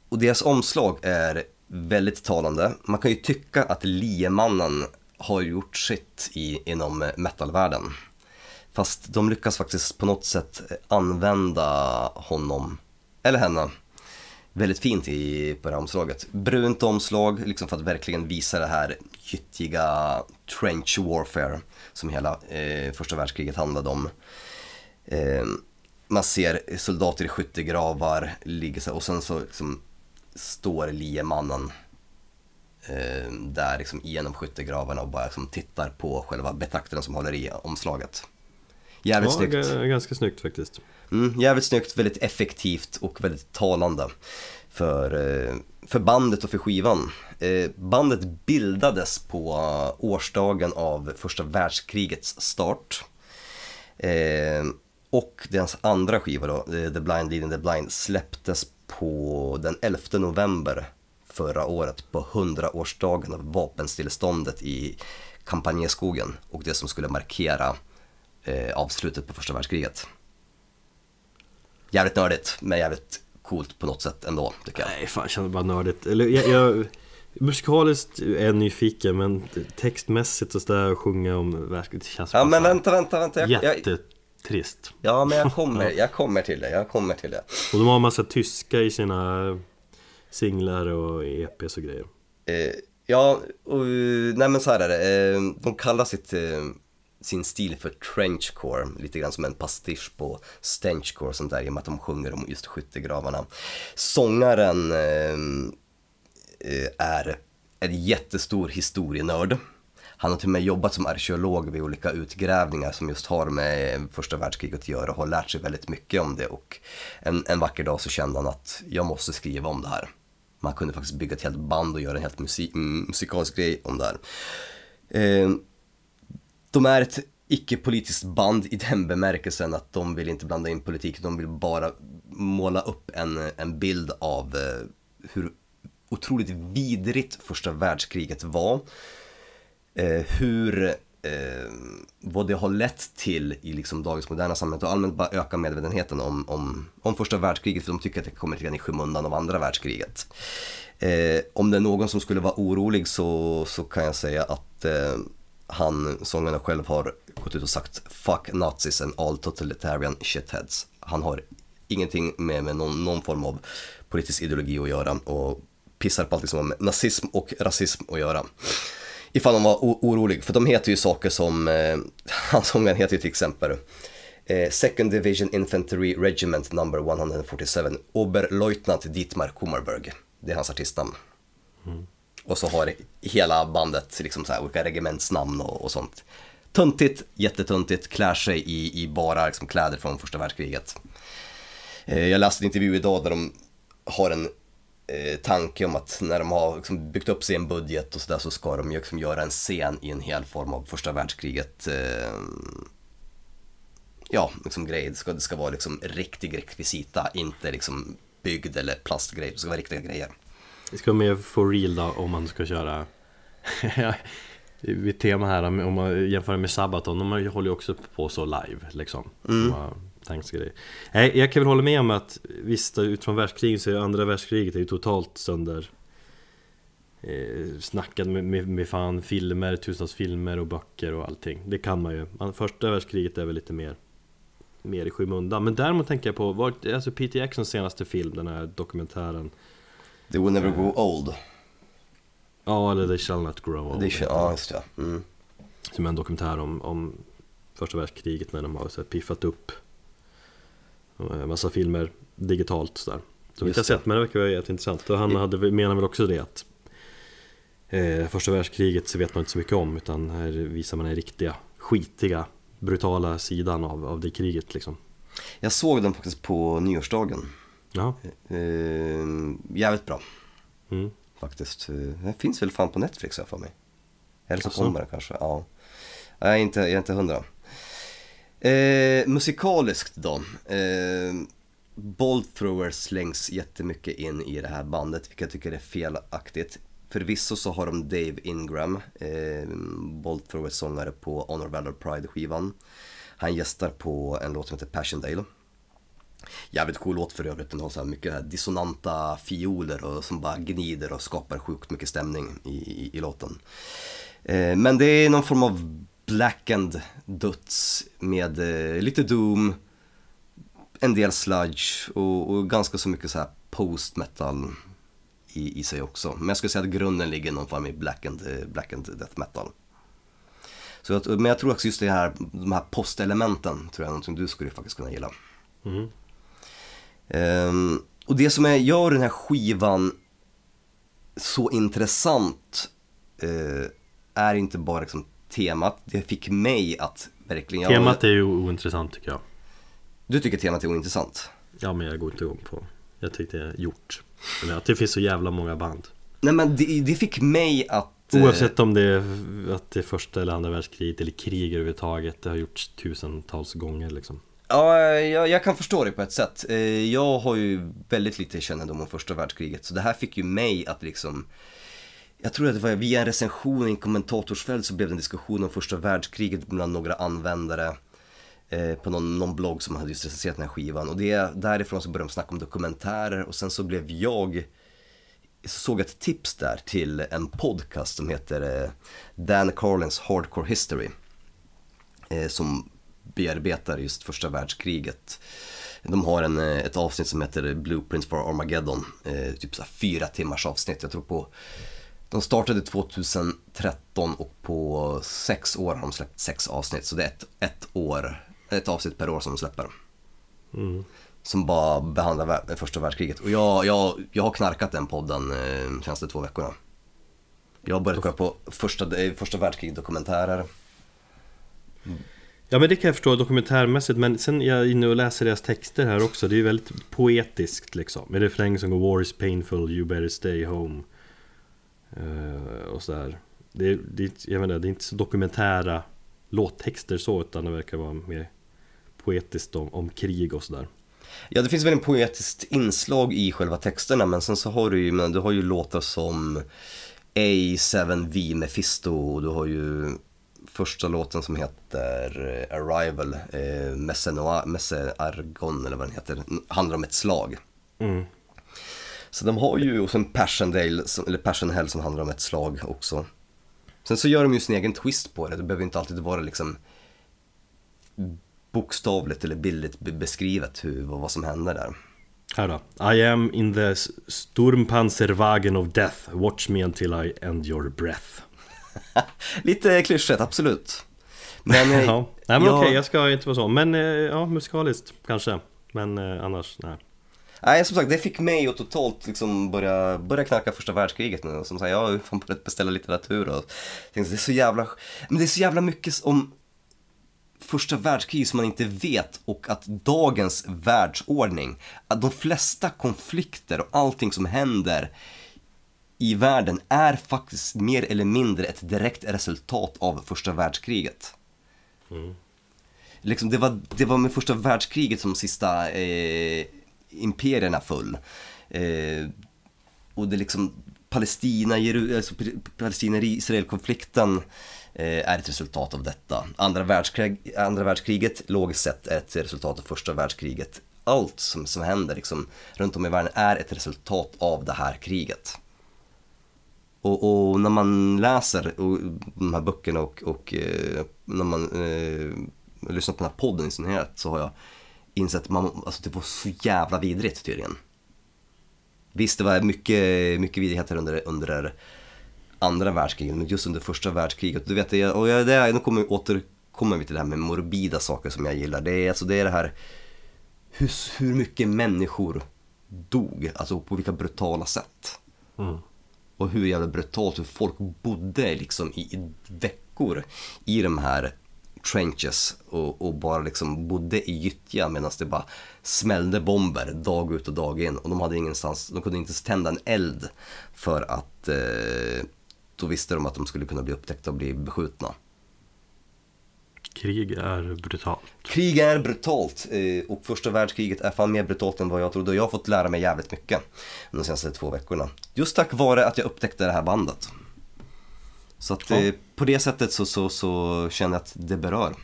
och deras omslag är väldigt talande. Man kan ju tycka att Liemannen har gjort sitt i, inom metalvärlden. Fast de lyckas faktiskt på något sätt använda honom, eller henne, väldigt fint i, på det här omslaget. Brunt omslag, liksom för att verkligen visa det här gyttiga trench warfare som hela eh, första världskriget handlade om. Eh, man ser soldater i skyttegravar ligga så här, och sen så liksom står liemannen eh, där liksom genom skyttegravarna och bara liksom tittar på själva betraktaren som håller i omslaget. Jävligt Ja, snyggt. ganska snyggt faktiskt. Mm, jävligt snyggt, väldigt effektivt och väldigt talande för, eh, för bandet och för skivan. Eh, Bandet bildades på årsdagen av första världskrigets start. Eh, Och deras andra skiva då, The Blind Leading the Blind, släpptes på den 11 november förra året på 100-årsdagen av vapenstilleståndet i Kampanjeskogen och det som skulle markera eh, avslutet på första världskriget. Jävligt nördigt, men jävligt coolt på något sätt ändå, tycker jag. Nej, fan jag känner bara nördigt. Eller jag, jag musikaliskt är jag nyfiken men textmässigt och sådär sjunga om världskriget det känns Ja men vänta, vänta, vänta. Jag, jag, jättetrist. ja men jag kommer, jag kommer till det, jag kommer till det. Och de har en massa tyska i sina singlar och EPs och grejer. Eh, ja, och, nej men så här är det. Eh, de kallar sitt, eh, sin stil för trenchcore, lite grann som en pastisch på stenchcore och sånt där, i och med att de sjunger om just skyttegravarna. Sångaren eh, är en jättestor historienörd. Han har till och med jobbat som arkeolog vid olika utgrävningar som just har med eh, första världskriget att göra och har lärt sig väldigt mycket om det och en, en vacker dag så kände han att jag måste skriva om det här. Man kunde faktiskt bygga ett helt band och göra en helt musik, mm, musikalisk grej om det här. Eh, de är ett icke-politiskt band i den bemärkelsen att de vill inte blanda in politik, de vill bara måla upp en, en bild av eh, hur otroligt vidrigt första världskriget var. Eh, hur, eh, vad det har lett till i liksom dagens moderna samhälle och allmänt bara öka medvetenheten om, om, om första världskriget för de tycker att det kommer lite grann i skymundan av andra världskriget. Eh, om det är någon som skulle vara orolig så, så kan jag säga att eh, han, sångaren själv har gått ut och sagt “Fuck nazis and all totalitarian shitheads”. Han har ingenting med, med någon, någon form av politisk ideologi att göra och pissar på allt som har med nazism och rasism att göra. Ifall de var orolig, för de heter ju saker som, eh, hans sångaren heter ju till exempel eh, Second Division Infantry Regiment number 147, Oberleutnant Dietmar Kummerberg. Det är hans artistnamn. Och så har hela bandet liksom så här olika regementsnamn och, och sånt. Tuntigt, jättetuntigt, klär sig i, i bara liksom kläder från första världskriget. Eh, Jag läste en intervju idag där de har en tanke om att när de har liksom byggt upp sig en budget och sådär så ska de ju liksom göra en scen i en hel form av första världskriget. Eh, ja, liksom grej. Det ska, det ska vara liksom riktig rekvisita, inte liksom byggd eller plastgrej. Det ska vara riktiga grejer. Det ska vara mer for real då om man ska köra Mitt tema här om man jämför med Sabaton, de håller ju också på så live liksom mm. Tanksgrejer Nej, jag kan väl hålla med om att visst utifrån världskriget så är andra världskriget är ju totalt sönder eh, Snackad med, med, med fan filmer, tusentals filmer och böcker och allting Det kan man ju Första världskriget är väl lite mer Mer i skymundan Men däremot tänker jag på, var, alltså Peter Jacksons senaste film, den här dokumentären They will never grow old. Ja, eller They shall not grow old ja, just det. Mm. Som är en dokumentär om, om första världskriget när de har så här, piffat upp massa filmer digitalt sådär. Som vi inte har sett, men det verkar vara jätteintressant. Och han hade, menar väl också det att eh, Första världskriget så vet man inte så mycket om, utan här visar man den riktiga, skitiga, brutala sidan av, av det kriget liksom. Jag såg den faktiskt på nyårsdagen. Ja, Eh, jävligt bra mm. faktiskt. Eh, Den finns väl fan på Netflix här för mig. Eller så kommer den kanske, ja. Jag är inte, jag är inte hundra. Eh, musikaliskt då. Eh, Bolt Thrower slängs jättemycket in i det här bandet, vilket jag tycker är felaktigt. Förvisso så har de Dave Ingram, eh, Bolt Thrower sångare på Honor Valor Pride-skivan. Han gästar på en låt som heter Passiondale. Jävligt cool låt för övrigt, den har så här mycket här dissonanta fioler och som bara gnider och skapar sjukt mycket stämning i, i, i låten. Eh, men det är någon form av blackened döds med eh, lite doom, en del sludge och, och ganska så mycket så här post metal i, i sig också. Men jag skulle säga att grunden ligger någon form i blackened, eh, blackened death metal. Så att, men jag tror också just det här, de här postelementen tror jag är någonting du skulle faktiskt kunna gilla. Mm. Ehm, och det som är, gör den här skivan så intressant eh, är inte bara liksom temat, det fick mig att verkligen... Temat är ju ointressant tycker jag. Du tycker temat är ointressant? Ja, men jag går inte igång på Jag tyckte det är gjort. Eller att det finns så jävla många band. Nej men det, det fick mig att... eh, Oavsett om det är, att det är första eller andra världskriget eller krig överhuvudtaget. Det har gjorts tusentals gånger liksom. Ja, jag, jag kan förstå det på ett sätt. Eh, Jag har ju väldigt lite kännedom om första världskriget, så det här fick ju mig att liksom jag tror att det var via en recension i en kommentatorsfält så blev det en diskussion om första världskriget bland några användare eh, på någon, någon blogg som hade just recenserat den här skivan och det, därifrån så började de snacka om dokumentärer och sen så blev jag såg jag ett tips där till en podcast som heter eh, Dan Carlins Hardcore History eh, som bearbetar just första världskriget. De har en, eh, ett avsnitt som heter Blueprints for Armageddon, eh, typ så här fyra timmars avsnitt. Jag tror på, de startade 2013 och på sex år har de släppt sex avsnitt. Så det är ett, ett år, ett avsnitt per år som de släpper. Mm. Som bara behandlar första världskriget. Och jag, jag, jag har knarkat den podden eh, de senaste två veckorna. Jag har börjat kolla på första, eh, första världskriget dokumentärer. Ja men det kan jag förstå dokumentärmässigt men sen är jag inne och läser deras texter här också Det är ju väldigt poetiskt liksom Med refräng som går War is painful, you better stay home och sådär det, är- det, jag menar, det är inte så dokumentära låttexter så utan det verkar vara mer poetiskt om, om krig och sådär Ja, det finns väl en poetiskt inslag i själva texterna men sen så har du ju, men du har ju låtar som A7V Mephisto och du har ju första låten som heter eh, Arrival, eh, Messe, Noir, Messe Argon eller vad den heter, handlar om ett slag. mm. Så de har ju, och sen Passchendaele, som- eller Passion Hell som handlar om ett slag också. Sen så gör de ju sin egen twist på det, det behöver inte alltid vara liksom bokstavligt eller bildligt be- beskrivet hur, vad, som händer där. Här då. I am in the s- Sturmpanzerwagen of death. Watch me until I end your breath. Lite klyschigt, absolut. Men, Ja, nej men jag- okej jag ska inte vara så. Men eh, ja, musikaliskt kanske. Men eh, annars, nej Nej, som sagt, det fick mig att totalt liksom börja, börja knacka första världskriget nu. Som sagt, jag har ju fan börjat beställa litteratur och tänkte, det är så jävla, men det är så jävla mycket om första världskriget som man inte vet och att dagens världsordning, att de flesta konflikter och allting som händer i världen är faktiskt mer eller mindre ett direkt resultat av första världskriget. Liksom det, var, det var med första världskriget som sista eh, imperierna föll. Eh, och det liksom Palestina, alltså, Palestina-Israel-konflikten eh, är ett resultat av detta. Andra, världskrig, andra världskriget, logiskt sett, är ett resultat av första världskriget. Allt som, som händer liksom, runt om i världen är ett resultat av det här kriget. Och, och när man läser och, de här böckerna och, och eh, när man eh, lyssnar på den här podden i sin helhet så har jag insett man, alltså det var så jävla vidrigt tydligen. Visst, det var mycket, mycket vidrigheter under, under andra världskriget, men just under första världskriget, du vet, och jag, det, är- nu kommer, återkommer vi till det här med morbida saker som jag gillar. Det är, alltså, det är det här hur, hur mycket människor dog, alltså på vilka brutala sätt. Och hur jävla brutalt hur folk bodde liksom i, i veckor i de här trenches och, och bara liksom bodde i gyttja medan det bara smällde bomber dag ut och dag in och de hade ingenstans, de kunde inte ens tända en eld för att eh, då visste de att de skulle kunna bli upptäckta och bli beskjutna. Krig är brutalt. Krig är brutalt eh, och första världskriget är fan mer brutalt än vad jag trodde och jag har fått lära mig jävligt mycket de senaste två veckorna. Just tack vare att jag upptäckte det här bandet. Så att eh, på det sättet så, så, så känner jag att det berör.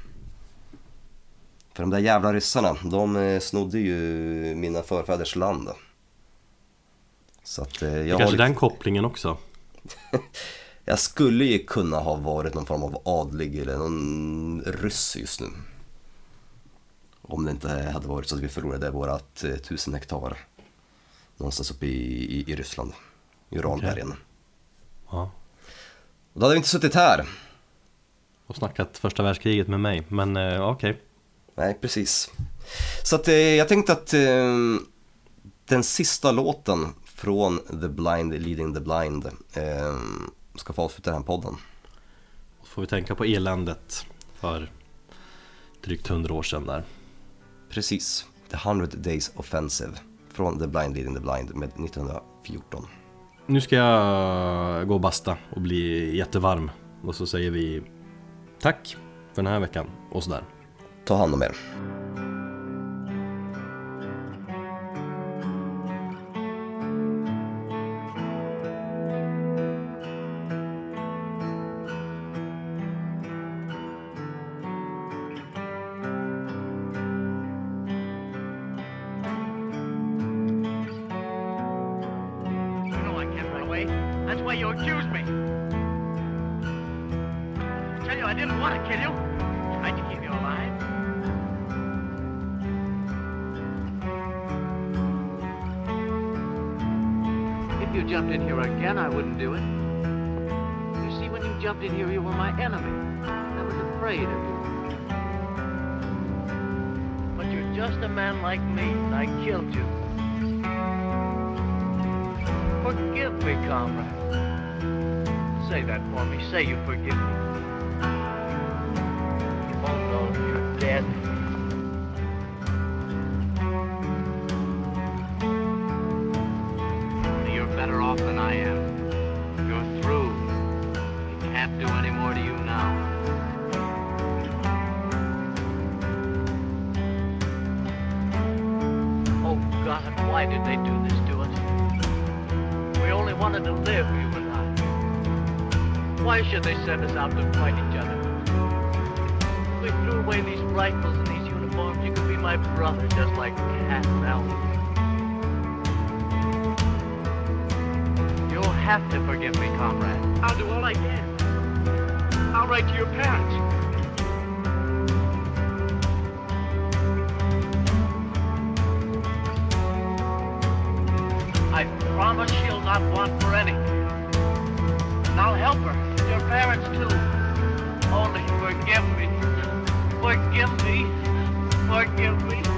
För de där jävla ryssarna, de eh, snodde ju mina förfäders land. Så att eh, jag, har Kanske lite, den kopplingen också. jag skulle ju kunna ha varit någon form av adlig eller någon ryss just nu. Om det inte hade varit så att vi förlorade vårat tusen hektar. Någonstans uppe i, i, i Ryssland. I Uralbergen. Ja. Och då hade vi inte suttit här. Och snackat första världskriget med mig. Men eh, okej. Nej, precis. Så att eh, jag tänkte att eh, den sista låten från The Blind Leading the Blind eh, ska få avsluta den här podden. Då får vi tänka på eländet för drygt hundra år sedan där. Precis. The 100 Days Offensive från The Blind Leading the Blind med 1914. Nu ska jag gå och basta och bli jättevarm. Och så säger vi tack för den här veckan och sådär. Ta hand om er. I promise she'll not want for anything. And I'll help her, and your parents too. Only forgive me. Forgive me. Forgive me.